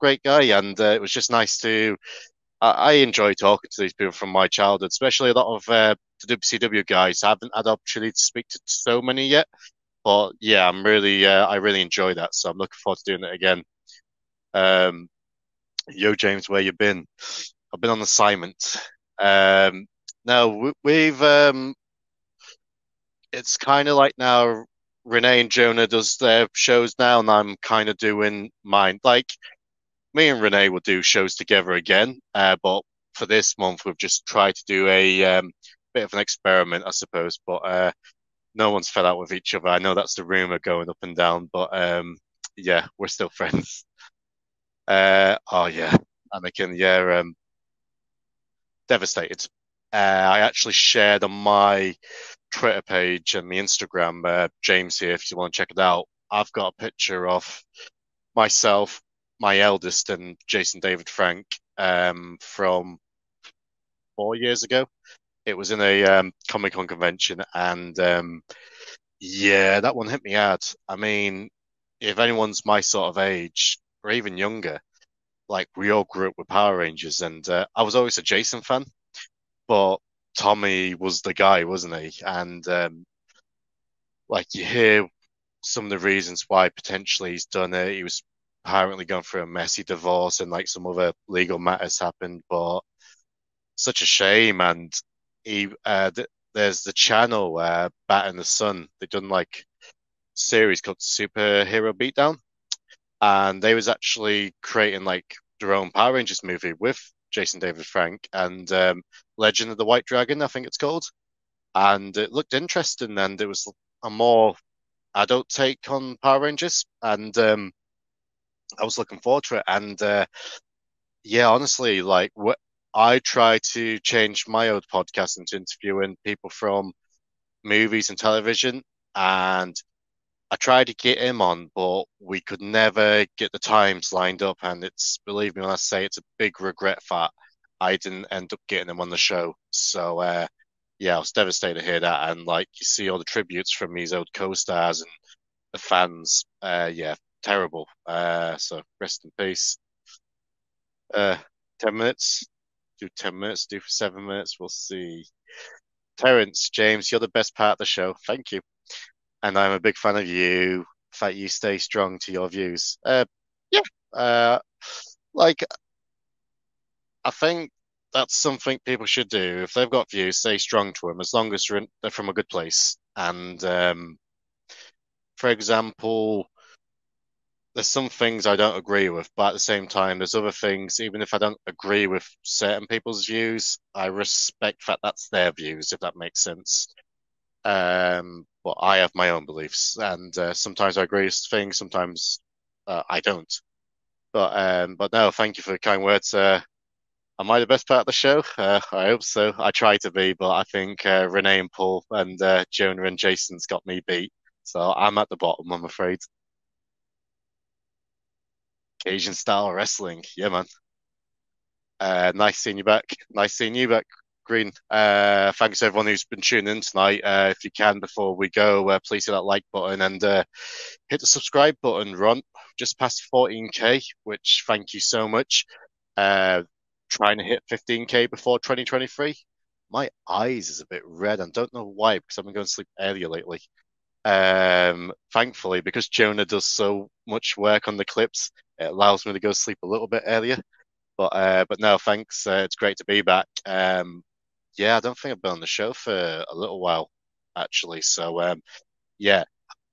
great guy, and uh, it was just nice to. I, I, enjoy talking to these people from my childhood, especially a lot of uh, the WCW guys. I haven't had the opportunity to speak to so many yet, but yeah, I'm really, uh, I really enjoy that. So I'm looking forward to doing it again. Um, Yo, James, where you been? I've been on assignment. Um, now we've um, it's kind of like now Renee and Jonah does their shows now, and I'm kind of doing mine. Like me and Renee will do shows together again, uh, but for this month we've just tried to do a um, bit of an experiment, I suppose. But uh, no one's fed out with each other. I know that's the rumor going up and down, but um, yeah, we're still friends. Uh, oh yeah, Anakin, yeah, um, devastated. Uh, I actually shared on my Twitter page and the Instagram, uh, James here, if you want to check it out. I've got a picture of myself, my eldest, and Jason David Frank um, from four years ago. It was in a um, Comic Con convention, and um, yeah, that one hit me hard. I mean, if anyone's my sort of age or even younger, like we all grew up with Power Rangers, and uh, I was always a Jason fan, but Tommy was the guy, wasn't he? And um, like you hear some of the reasons why potentially he's done it. He was apparently going through a messy divorce and like some other legal matters happened, but such a shame. And he, uh, th- there's the channel, uh, Bat in the Sun. They've done like series called Superhero Beatdown, and they was actually creating like their own Power Rangers movie with Jason David Frank and um, Legend of the White Dragon, I think it's called. And it looked interesting, and it was a more adult take on Power Rangers, and um, I was looking forward to it. And uh, yeah, honestly, like I try to change my old podcast into interviewing people from movies and television, and I tried to get him on, but we could never get the times lined up. And it's, believe me when I say it's a big regret that I didn't end up getting him on the show. So, uh, yeah, I was devastated to hear that. And like, you see all the tributes from these old co stars and the fans. Uh, yeah, terrible. Uh, so, rest in peace. Uh, 10 minutes. Do 10 minutes, do for seven minutes. We'll see. Terence, James, you're the best part of the show. Thank you and I'm a big fan of you. That you stay strong to your views. Uh, yeah, uh, like I think that's something people should do. If they've got views, stay strong to them, as long as they're from a good place. And um, for example, there's some things I don't agree with, but at the same time, there's other things. Even if I don't agree with certain people's views, I respect that that's their views, if that makes sense. Um, but I have my own beliefs, and uh, sometimes I agree with things, sometimes uh, I don't. But um, but no, thank you for the kind words. Uh, am I the best part of the show? Uh, I hope so. I try to be, but I think uh, Renee and Paul and uh, Jonah and Jason's got me beat. So I'm at the bottom, I'm afraid. Asian style wrestling, yeah, man. nice seeing you back. Nice seeing you back, Green. Uh, thanks everyone who's been tuning in tonight. Uh, if you can, before we go, uh, please hit that like button and uh, hit the subscribe button. Ron, just past 14k, which thank you so much. Trying to hit 15k before 2023. My eyes is a bit red and don't know why because I've been going to sleep earlier lately. Um, thankfully, because Jonah does so much work on the clips, it allows me to go to sleep a little bit earlier. But uh, but no, thanks. Uh, it's great to be back. Um, yeah, I don't think I've been on the show for a little while, actually. So, um, yeah.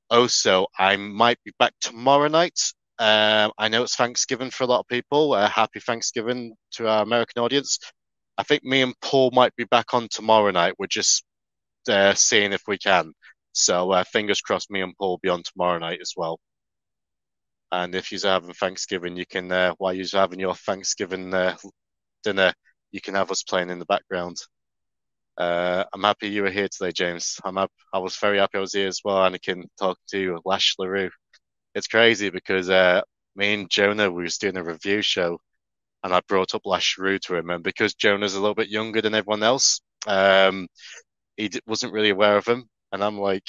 Also, I might be back tomorrow night. Um, I know it's Thanksgiving for a lot of people. Uh, happy Thanksgiving to our American audience. I think me and Paul might be back on tomorrow night. We're just uh, seeing if we can. So, uh, fingers crossed, me and Paul will be on tomorrow night as well. And if you're having Thanksgiving, you can, uh, while you're having your Thanksgiving uh, dinner, you can have us playing in the background. Uh, I'm happy you were here today, James. I'm up, I was very happy I was here as well, and I can talk to Lash LeRoux. It's crazy because uh, me and Jonah we was doing a review show, and I brought up Lash LeRoux to him, and because Jonah's a little bit younger than everyone else, um, he d- wasn't really aware of him, and I'm like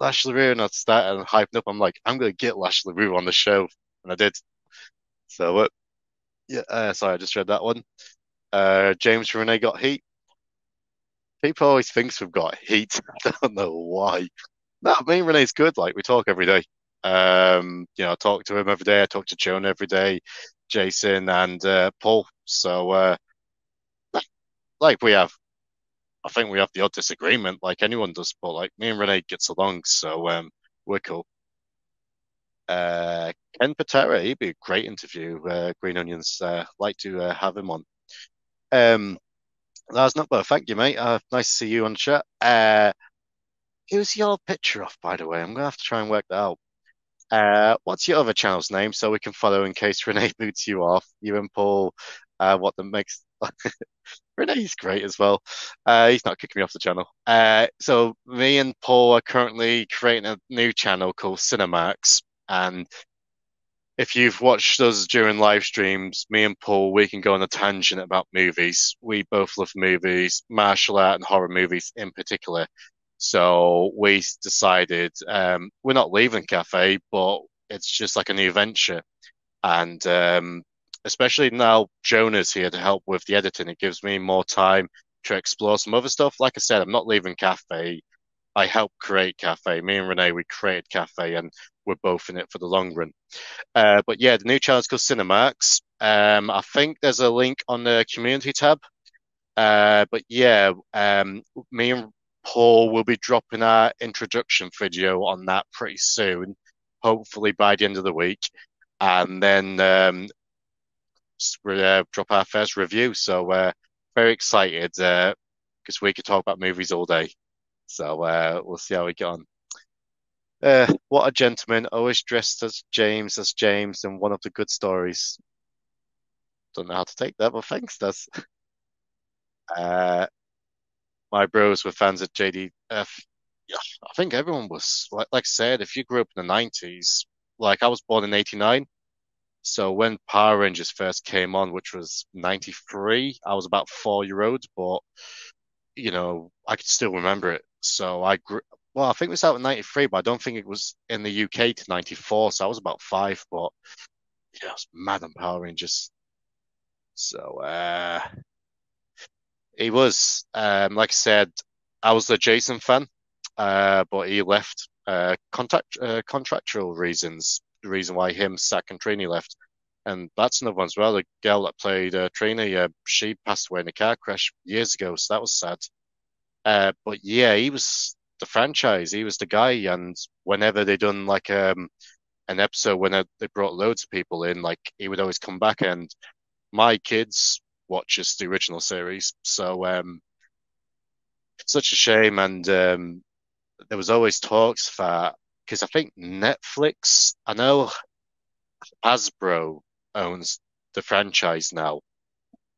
Lash LeRoux, and I started hyping up. I'm like, I'm gonna get Lash LeRoux on the show, and I did. So, uh, yeah, uh, sorry, I just read that one. Uh, James Renee got heat people always thinks we've got heat. I don't know why. No, me and Renee's good. Like we talk every day. Um, you know, I talk to him every day. I talk to Joan every day, Jason and uh, Paul. So, uh, like we have, I think we have the odd disagreement, like anyone does. But like me and Renee gets along, so um, we're cool. Uh, Ken Patera, he'd be a great interview. Uh, Green Onions, uh, like to uh, have him on. Um, not bad. Thank you, mate. Uh, nice to see you on chat. Uh, who's your picture off, by the way? I'm gonna have to try and work that out. Uh, what's your other channel's name so we can follow in case Renee boots you off? You and Paul, uh, what the makes Renee's great as well. Uh, he's not kicking me off the channel. Uh, so me and Paul are currently creating a new channel called Cinemax, and if you've watched us during live streams, me and Paul, we can go on a tangent about movies. We both love movies, martial art and horror movies in particular. So we decided um, we're not leaving Cafe, but it's just like a new venture. And um, especially now Jonah's here to help with the editing, it gives me more time to explore some other stuff. Like I said, I'm not leaving Cafe. I helped create Cafe. Me and Renee, we created Cafe, and we're both in it for the long run. Uh, but yeah, the new channel is called Cinemax. Um, I think there's a link on the community tab. Uh, but yeah, um, me and Paul will be dropping our introduction video on that pretty soon, hopefully by the end of the week. And then um, we uh, drop our first review. So uh, very excited because uh, we could talk about movies all day. So uh, we'll see how we get on. Uh, what a gentleman, always dressed as James, as James, and one of the good stories. Don't know how to take that, but thanks, Does. Uh, my bros were fans of JDF. I think everyone was. Like, like I said, if you grew up in the 90s, like I was born in 89. So when Power Rangers first came on, which was 93, I was about four year old, but you know, I could still remember it. So I grew, well, I think it was out in 93, but I don't think it was in the UK to 94. So I was about five, but yeah, I was mad on Power Rangers. So, uh, he was, um, like I said, I was a Jason fan, uh, but he left, uh, contact, uh, contractual reasons, the reason why him, Zack and Trini left. And that's another one as well. The girl that played uh, Trini, uh, she passed away in a car crash years ago, so that was sad. Uh, but yeah, he was the franchise. He was the guy, and whenever they done like um, an episode when they brought loads of people in, like he would always come back. And my kids watches the original series, so um, such a shame. And um, there was always talks for because I think Netflix, I know Hasbro owns the franchise now,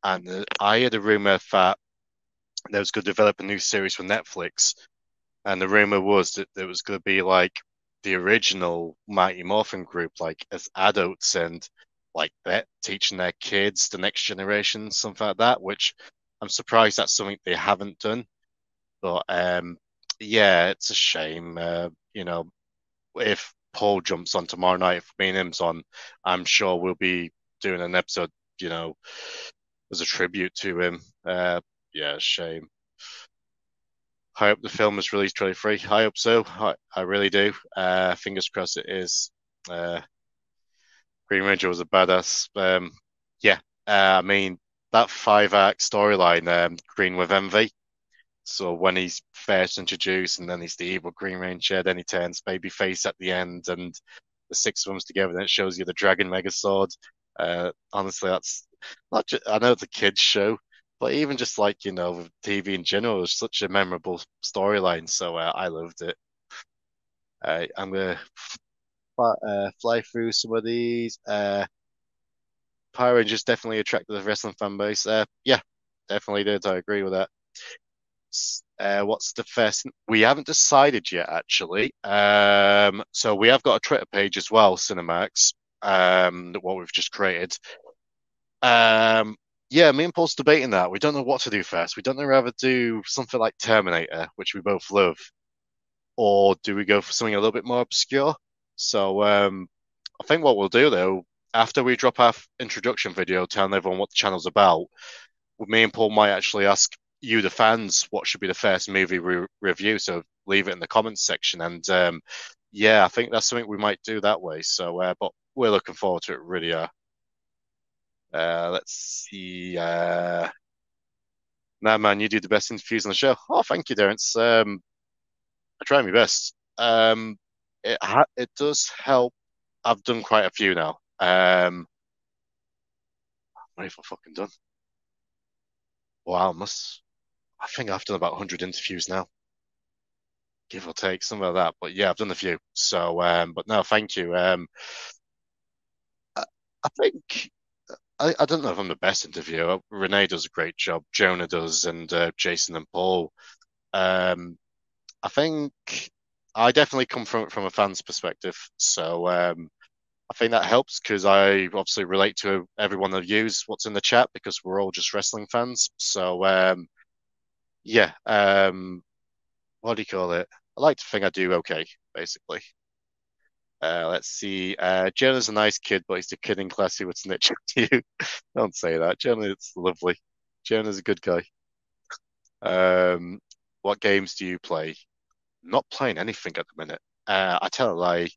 and I heard a rumor that they was going to develop a new series for Netflix. And the rumor was that there was going to be like the original Mighty Morphin group, like as adults. And like that teaching their kids, the next generation, something like that. Which I'm surprised that's something they haven't done. But um, yeah, it's a shame. Uh, you know, if Paul jumps on tomorrow night, if me and him's on, I'm sure we'll be doing an episode. You know, as a tribute to him. Uh, yeah, shame. I hope the film is released really free. I hope so. I, I really do. Uh, fingers crossed it is. Uh, Green Ranger was a badass. Um, yeah, uh, I mean that five act storyline, um, Green with Envy. So when he's first introduced, and then he's the evil Green Ranger, then he turns baby face at the end, and the six of them together, and it shows you the Dragon Megazord. Uh, honestly, that's not. Just, I know it's a kids show, but even just like you know TV in general is such a memorable storyline, so uh, I loved it. Uh, I'm gonna uh, fly through some of these. Uh, Power Rangers definitely attracted the wrestling fan base. Uh, yeah, definitely did. I agree with that. Uh, what's the first? We haven't decided yet, actually. Um, so we have got a Twitter page as well, Cinemax. Um, what we've just created. Um, yeah, me and Paul's debating that. We don't know what to do first. We don't know whether to do something like Terminator, which we both love, or do we go for something a little bit more obscure? So um, I think what we'll do though, after we drop our introduction video telling everyone what the channel's about, me and Paul might actually ask you, the fans, what should be the first movie we review. So leave it in the comments section. And um, yeah, I think that's something we might do that way. So, uh, but we're looking forward to it, really. Uh, let's see. Uh, nah, man, you do the best interviews on the show. Oh, thank you, Terence. Um, I try my best. Um, it ha- it does help I've done quite a few now. Um, what have I fucking done? Wow, must I think I've done about 100 interviews now, give or take, something like that. But yeah, I've done a few. So, um, but no, thank you. Um, I, I think I, I don't know if I'm the best interviewer. Renee does a great job. Jonah does, and uh, Jason and Paul. Um, I think I definitely come from from a fan's perspective. So um, I think that helps because I obviously relate to everyone that views what's in the chat because we're all just wrestling fans. So um, yeah, um, what do you call it? I like to think I do okay, basically. Uh, let's see. Uh, Jonah's a nice kid, but he's the kid in class who would snitch on you. Don't say that. Jonah's lovely. Jonah's a good guy. Um, what games do you play? Not playing anything at the minute. Uh, I tell a lie.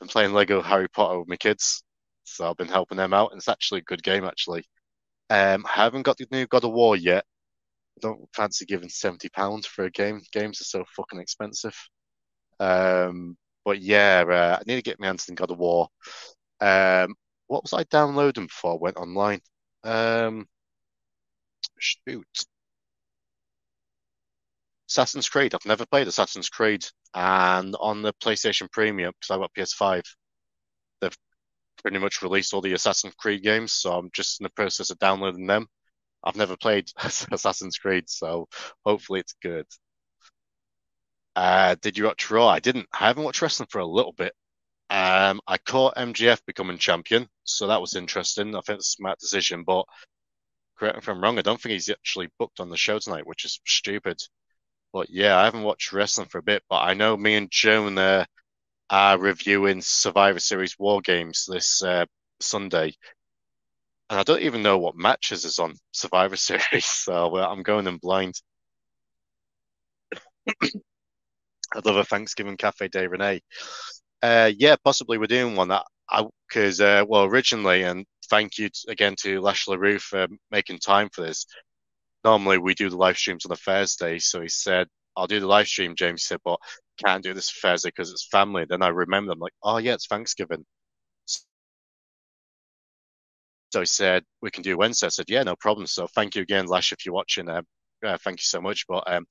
I'm playing Lego Harry Potter with my kids, so I've been helping them out, and it's actually a good game. Actually, um, I haven't got the new God of War yet. I don't fancy giving seventy pounds for a game. Games are so fucking expensive. Um, but yeah, uh, I need to get my hands on God of War. Um, what was I downloading before I went online? Um, shoot. Assassin's Creed. I've never played Assassin's Creed, and on the PlayStation Premium because I got PS5, they've pretty much released all the Assassin's Creed games, so I'm just in the process of downloading them. I've never played Assassin's Creed, so hopefully it's good. Uh, did you watch Raw? I didn't. I haven't watched wrestling for a little bit. Um, I caught MJF becoming champion, so that was interesting. I think it's a smart decision, but correct me if I'm wrong. I don't think he's actually booked on the show tonight, which is stupid. But yeah, I haven't watched wrestling for a bit, but I know me and Joan uh, are reviewing Survivor Series War Games this uh, Sunday, and I don't even know what matches is on Survivor Series, so I'm going in blind. I'd love a Thanksgiving Cafe Day, Renee. Uh, yeah, possibly we're doing one that I because uh, well originally, and thank you again to Lash LeRoux for making time for this. Normally we do the live streams on a Thursday, so he said I'll do the live stream. James said, but can't do this Thursday because it's family. Then I remember, I'm like, oh yeah, it's Thanksgiving. So he said we can do Wednesday. I said, yeah, no problem. So thank you again, Lash, if you're watching. Uh, uh, thank you so much. But um,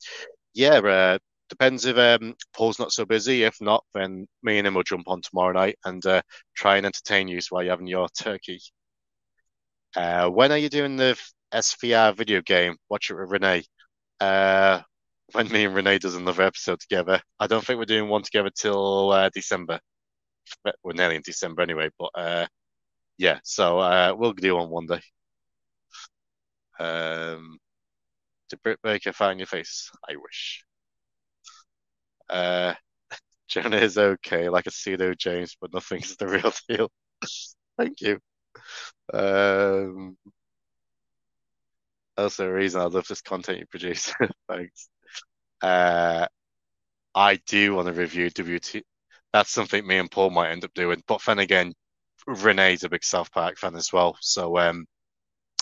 yeah, uh, depends if um, Paul's not so busy. If not, then me and him will jump on tomorrow night and uh, try and entertain you while you're having your turkey. Uh, when are you doing the SVR video game? Watch it with Renee. Uh, when me and Renee does another episode together. I don't think we're doing one together till uh, December. We're nearly in December anyway, but uh, yeah, so uh, we'll do one one day. Um, did Britt Baker find your face? I wish. Uh, Jonah is okay, like a pseudo James, but nothing's the real deal. Thank you. Um, that's the reason I love this content you produce. Thanks. Uh, I do want to review WT. That's something me and Paul might end up doing. But then again, Renee's a big South Park fan as well. So um,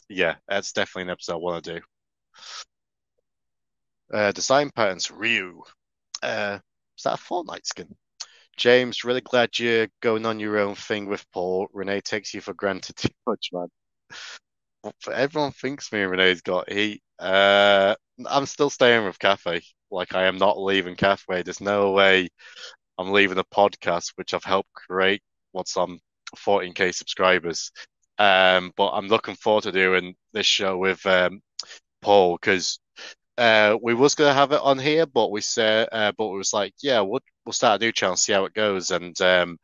yeah, that's definitely an episode I want to do. Uh, design patterns, Ryu. Uh, is that a Fortnite skin? James, really glad you're going on your own thing with Paul. Renee takes you for granted too much, man. Everyone thinks me and Renee's got heat. Uh, I'm still staying with Cafe. Like I am not leaving Cafe. There's no way I'm leaving a podcast which I've helped create what's on 14k subscribers. Um, but I'm looking forward to doing this show with um, Paul because uh, we was gonna have it on here, but we said, uh, but we was like, yeah, we'll we'll start a new channel, see how it goes, and um,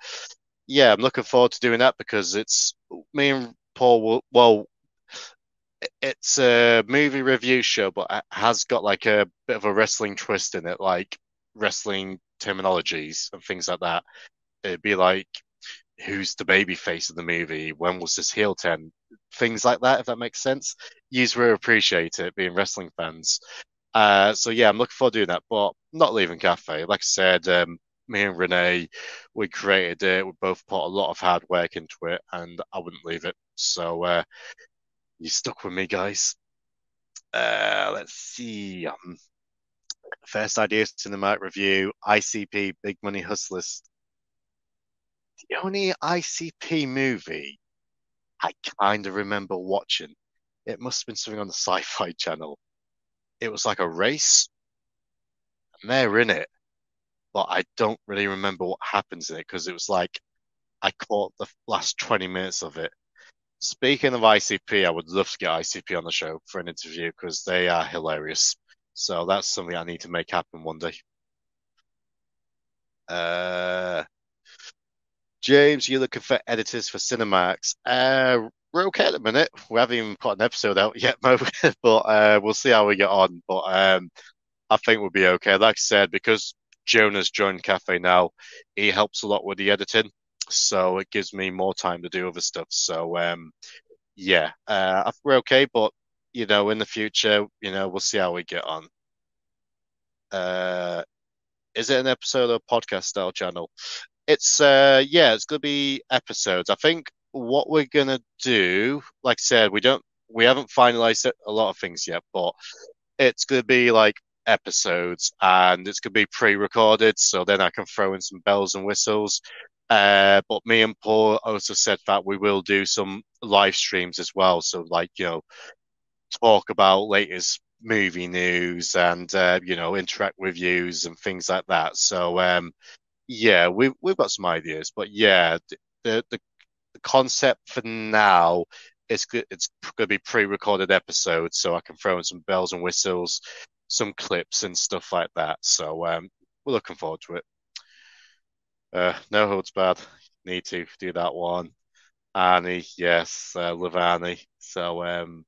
yeah, I'm looking forward to doing that because it's me and Paul. Will, well, it's a movie review show, but it has got like a bit of a wrestling twist in it, like wrestling terminologies and things like that. It'd be like, who's the baby face of the movie? When was this heel turn? Things like that, if that makes sense. Yous really appreciate it, being wrestling fans. Uh, so yeah, I'm looking forward to doing that, but not leaving Cafe. Like I said, um, me and Renee, we created it. We both put a lot of hard work into it, and I wouldn't leave it. So uh, you stuck with me, guys. Uh, let's see. Um, first ideas to the mic review. ICP Big Money Hustlers. The only ICP movie I kind of remember watching, it must have been something on the Sci-Fi Channel. It was like a race, and they're in it, but I don't really remember what happens in it because it was like I caught the last 20 minutes of it. Speaking of ICP, I would love to get ICP on the show for an interview because they are hilarious. So that's something I need to make happen one day. Uh, James, you're looking for editors for Cinemax. Uh, we're okay at the minute. We haven't even put an episode out yet, but uh, we'll see how we get on. But um, I think we'll be okay. Like I said, because Jonah's joined Cafe now, he helps a lot with the editing, so it gives me more time to do other stuff. So um, yeah, uh, we're okay. But you know, in the future, you know, we'll see how we get on. Uh, is it an episode of podcast style channel? It's uh yeah, it's gonna be episodes. I think what we're gonna do, like I said, we don't we haven't finalized a lot of things yet, but it's gonna be like episodes and it's gonna be pre-recorded, so then I can throw in some bells and whistles. Uh, but me and Paul also said that we will do some live streams as well. So like, you know, talk about latest movie news and uh, you know interact with views and things like that. So um, yeah, we've we've got some ideas, but yeah, the the, the concept for now is it's going to be pre-recorded episodes, so I can throw in some bells and whistles, some clips and stuff like that. So um, we're looking forward to it. Uh, no holds barred. Need to do that one. Annie, yes, uh, love Annie. So um,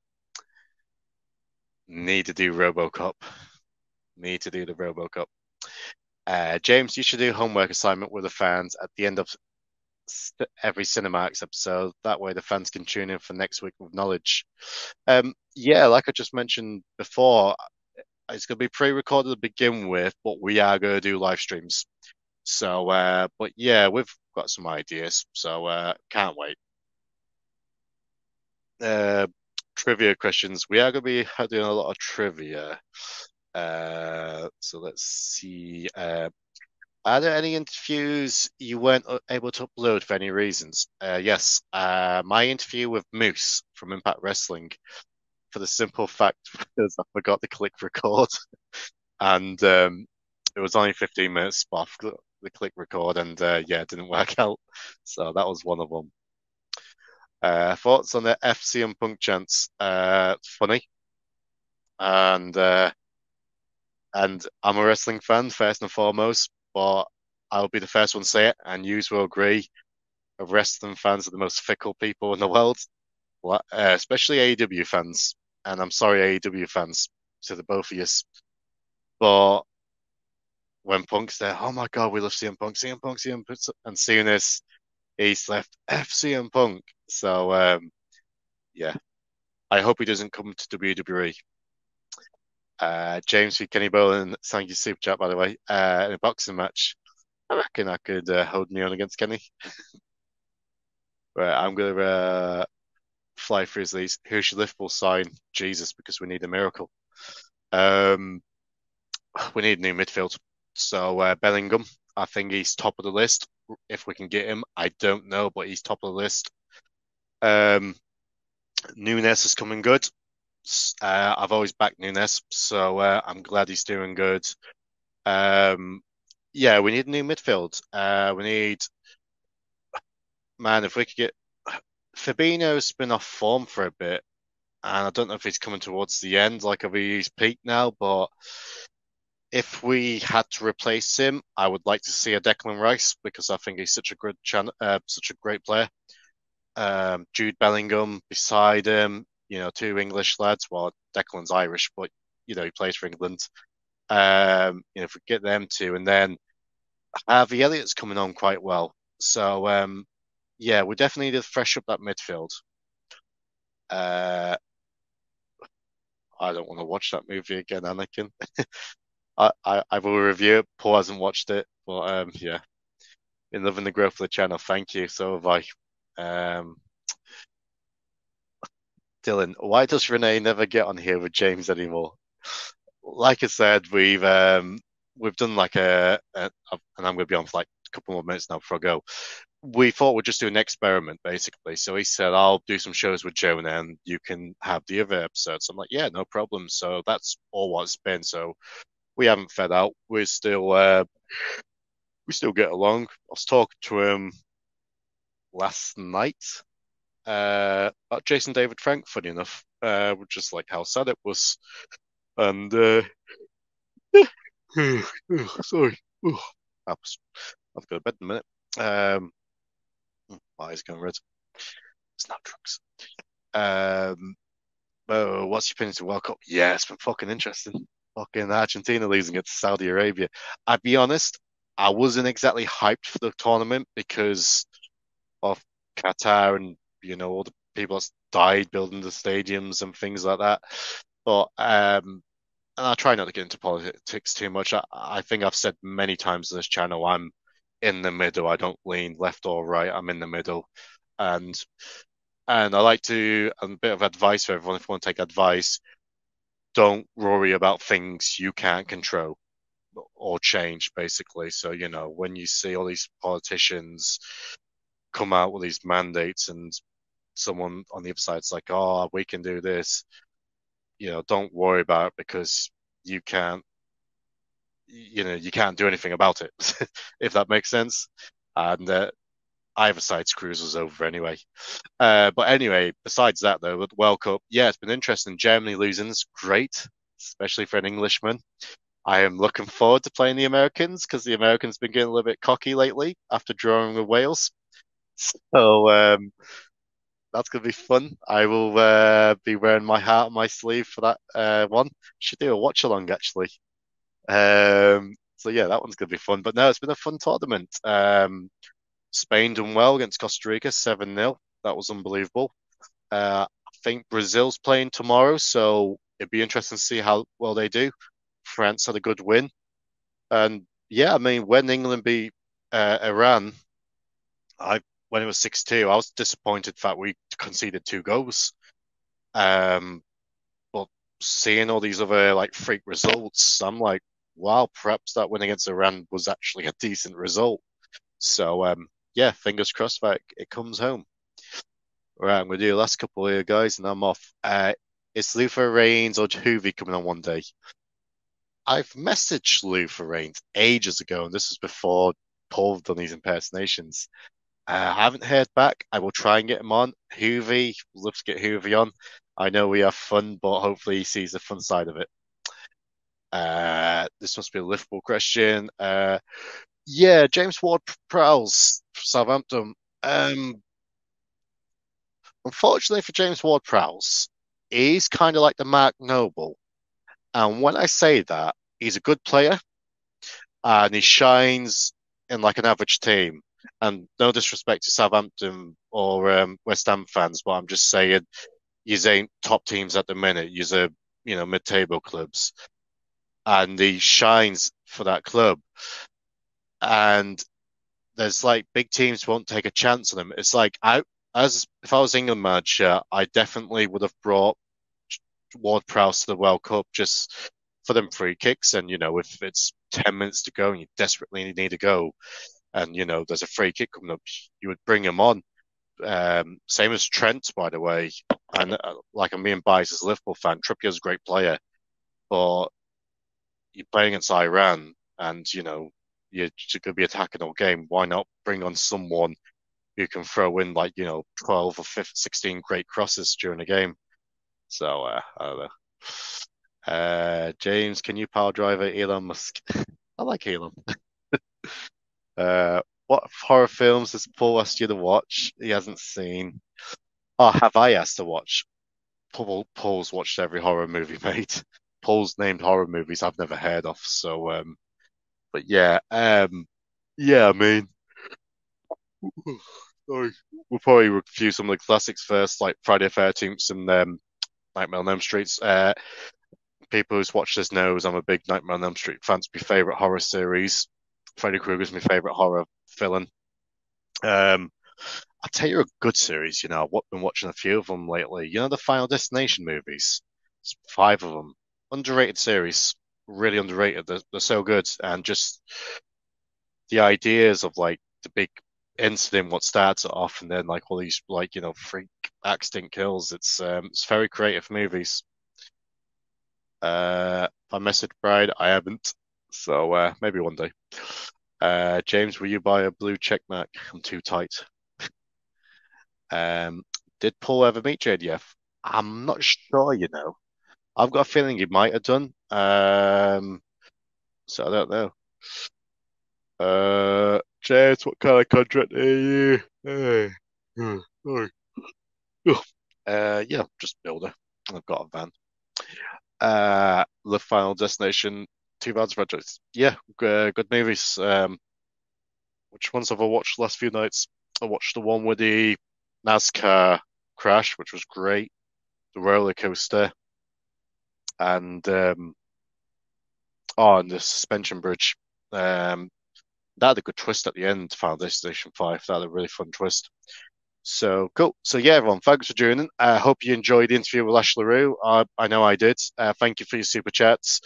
need to do RoboCop. Need to do the RoboCop. Uh, James, you should do homework assignment with the fans at the end of every Cinemax episode. That way, the fans can tune in for next week with knowledge. Um, yeah, like I just mentioned before, it's going to be pre-recorded to begin with, but we are going to do live streams. So, uh, but yeah, we've got some ideas, so uh, can't wait. Uh, trivia questions. We are going to be doing a lot of trivia. Uh, so let's see. Uh, are there any interviews you weren't able to upload for any reasons? Uh, yes, uh, my interview with Moose from Impact Wrestling, for the simple fact because I forgot to click record, and um, it was only 15 minutes off the click record, and uh, yeah, it didn't work out. So that was one of them. Uh, thoughts on the FC and Punk chance? Uh, funny, and uh, and I'm a wrestling fan first and foremost, but I'll be the first one to say it, and you will agree. Wrestling fans are the most fickle people in the world, uh, especially AEW fans. And I'm sorry, AEW fans, to the both of you. But when Punk's there, oh my god, we love CM Punk, CM Punk, CM Punk, and seeing this, he's left FCM Punk. So um, yeah, I hope he doesn't come to WWE. Uh, James v. Kenny Bolin, thank you, super chat, by the way. Uh, in a boxing match, I reckon I could uh, hold me on against Kenny. right, I'm to uh, fly Frizzlies. Who should Liverpool sign? Jesus, because we need a miracle. Um, we need new midfield. So uh, Bellingham, I think he's top of the list. If we can get him, I don't know, but he's top of the list. Um, Núñez is coming good. Uh, I've always backed Núñez, so uh, I'm glad he's doing good. Um, yeah, we need a new midfield. Uh, we need, man, if we could get Fabinho's been off form for a bit, and I don't know if he's coming towards the end, like of his peak now. But if we had to replace him, I would like to see a Declan Rice because I think he's such a good, uh, such a great player. Um, Jude Bellingham beside him, you know, two English lads. Well, Declan's Irish, but you know he plays for England. Um, you know, if we get them two, and then Harvey Elliott's coming on quite well. So um, yeah, we definitely need to fresh up that midfield. Uh, I don't want to watch that movie again, Anakin. I, I, I will review it. Paul hasn't watched it, but um, yeah, in loving the growth of the channel. Thank you. So have I. Um, Dylan, why does Renee never get on here with James anymore? Like I said, we've um, we've done like a, a, a and I'm going to be on for like a couple more minutes now before I go. we thought we'd just do an experiment basically. So he said, I'll do some shows with Jonah and you can have the other episodes. I'm like, yeah, no problem. So that's all what it's been. So we haven't fed out. We're still, uh, we still get along. I was talking to him last night uh, about Jason David Frank, funny enough, uh, just like how sad it was. And, uh, sorry, I've got to bed in a minute. Um, my eyes going red. It's not drugs. Um, oh, what's your opinion to World Cup? Yeah, it's been fucking interesting. Fucking Argentina losing to Saudi Arabia. I'd be honest, I wasn't exactly hyped for the tournament because of Qatar and you know all the people that died building the stadiums and things like that. But um, and I try not to get into politics too much. I, I think I've said many times on this channel I'm in the middle. I don't lean left or right. I'm in the middle, and and I like to a bit of advice for everyone. If you want to take advice, don't worry about things you can't control or change. Basically, so you know when you see all these politicians come out with these mandates and someone on the other side's like, oh, we can do this. You know, don't worry about it because you can't you know you can't do anything about it if that makes sense and uh, either side's cruise was over anyway uh, but anyway besides that though with world cup yeah it's been interesting germany losing is great especially for an englishman i am looking forward to playing the americans because the americans have been getting a little bit cocky lately after drawing with wales so um, that's going to be fun. I will uh, be wearing my heart on my sleeve for that uh, one. Should do a watch along actually. Um, so yeah, that one's going to be fun. But no, it's been a fun tournament. Um, Spain done well against Costa Rica, 7 0. That was unbelievable. Uh, I think Brazil's playing tomorrow, so it'd be interesting to see how well they do. France had a good win. And yeah, I mean, when England beat uh, Iran, I when it was 6 2, I was disappointed that we conceded two goals. Um, but seeing all these other like freak results, I'm like, wow, perhaps that win against Iran was actually a decent result. So um, yeah, fingers crossed that it comes home. Right, I'm gonna do the last couple here, guys, and I'm off. Uh, it's Luther Reigns or Juvi coming on one day. I've messaged Luther Reigns ages ago, and this was before Paul done these impersonations. Uh, I haven't heard back. I will try and get him on. Juvi, love to get Juvi on. I know we have fun, but hopefully he sees the fun side of it. Uh, this must be a Liverpool question. Uh, yeah, James Ward-Prowse, Southampton. Um, unfortunately for James Ward-Prowse, he's kind of like the Mark Noble. And when I say that, he's a good player and he shines in like an average team. And no disrespect to Southampton or um, West Ham fans, but I'm just saying, you ain't top teams at the minute. You're, you know, mid-table clubs and he shines for that club. And there's like big teams won't take a chance on him. It's like I, as if I was England manager, I definitely would have brought Ward Prowse to the World Cup just for them free kicks. And you know, if it's ten minutes to go and you desperately need to go, and you know there's a free kick coming up, you would bring him on. Um, same as Trent, by the way. And uh, like I'm being biased as a Liverpool fan, Trippier's a great player, but you're playing against Iran and, you know, you're going to be attacking all game. Why not bring on someone who can throw in like, you know, 12 or 15, 16 great crosses during a game? So, uh, I don't know. Uh, James, can you power driver Elon Musk? I like Elon. uh, what horror films has Paul asked you to watch? He hasn't seen. Oh, have I asked to watch? Paul, Paul's watched every horror movie made. Paul's named horror movies I've never heard of. So, um, but yeah, um, yeah, I mean, sorry, we'll probably review some of the classics first, like Friday Thirteenth and um, Nightmare on Elm Street. Uh, people who's watched this knows I'm a big Nightmare on Elm Street fan. It's my favorite horror series. Freddy Krueger's my favorite horror villain. Um, I'll tell you a good series. You know, I've been watching a few of them lately. You know, the Final Destination movies. It's five of them underrated series, really underrated. They're, they're so good, and just the ideas of like the big incident what starts it off, and then like all these like you know freak accident kills. It's um, it's very creative movies. Uh, I messaged Bride, I haven't, so uh, maybe one day. Uh, James, will you buy a blue check mark? I'm too tight. um, did Paul ever meet JDF? I'm not sure, you know. I've got a feeling he might have done. Um, so I don't know. Uh, James, what kind of contract are you? Hey. Uh, yeah, just builder. I've got a van. Uh, the Final Destination, Two Vans Projects. Yeah, uh, good movies. Um, which ones have I watched the last few nights? I watched the one with the NASCAR crash, which was great. The roller coaster, and um, oh, and the suspension bridge. Um, that had a good twist at the end. Final Destination Five. That had a really fun twist. So cool. So yeah, everyone, thanks for joining. I uh, hope you enjoyed the interview with Lash LeRoux. Uh, I know I did. Uh, thank you for your super chats.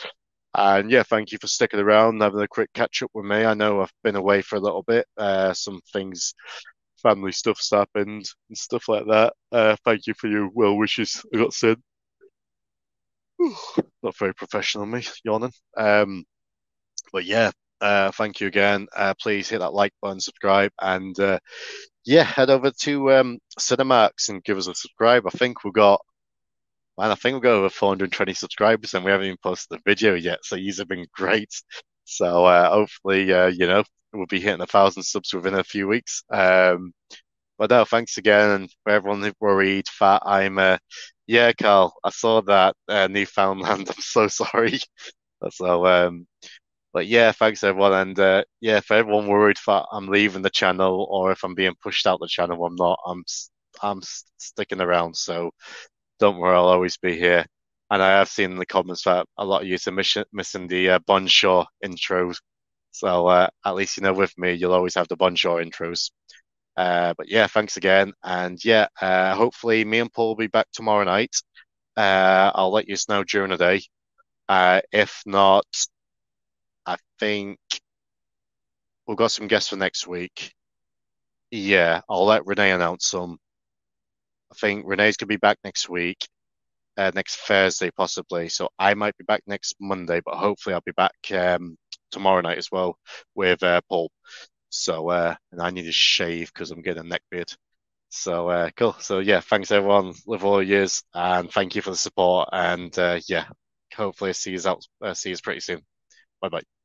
And yeah, thank you for sticking around having a quick catch up with me. I know I've been away for a little bit. Uh, some things, family stuff's happened and stuff like that. Uh, thank you for your well wishes. I got said. Not very professional, me yawning. Um, but yeah, uh, thank you again. Uh, please hit that like button, subscribe, and uh, yeah, head over to um, Cinemax and give us a subscribe. I think we've got, man, I think we've got over 420 subscribers and we haven't even posted a video yet. So these have been great. So uh, hopefully, uh, you know, we'll be hitting a thousand subs within a few weeks. Um, but no, thanks again. And for everyone who worried, fat, I'm, uh, yeah, Carl, I saw that uh, Newfoundland. I'm so sorry. so, um, but yeah, thanks everyone, and uh, yeah, for everyone worried that I'm leaving the channel or if I'm being pushed out the channel, I'm not. I'm I'm sticking around, so don't worry, I'll always be here. And I have seen in the comments that a lot of you are miss- missing the uh, Bonjour intros, so uh, at least you know with me, you'll always have the Bonjour intros. Uh, but yeah, thanks again, and yeah, uh, hopefully me and Paul will be back tomorrow night. Uh, I'll let you know during the day. Uh, if not, I think we've got some guests for next week. Yeah, I'll let Rene announce some. I think Rene's gonna be back next week, uh, next Thursday possibly. So I might be back next Monday, but hopefully I'll be back um, tomorrow night as well with uh, Paul. So uh, and I need to shave because I'm getting a neck beard. So uh, cool. So yeah, thanks everyone. Live all years, and thank you for the support. And uh, yeah, hopefully see you out. Uh, see you pretty soon. Bye bye.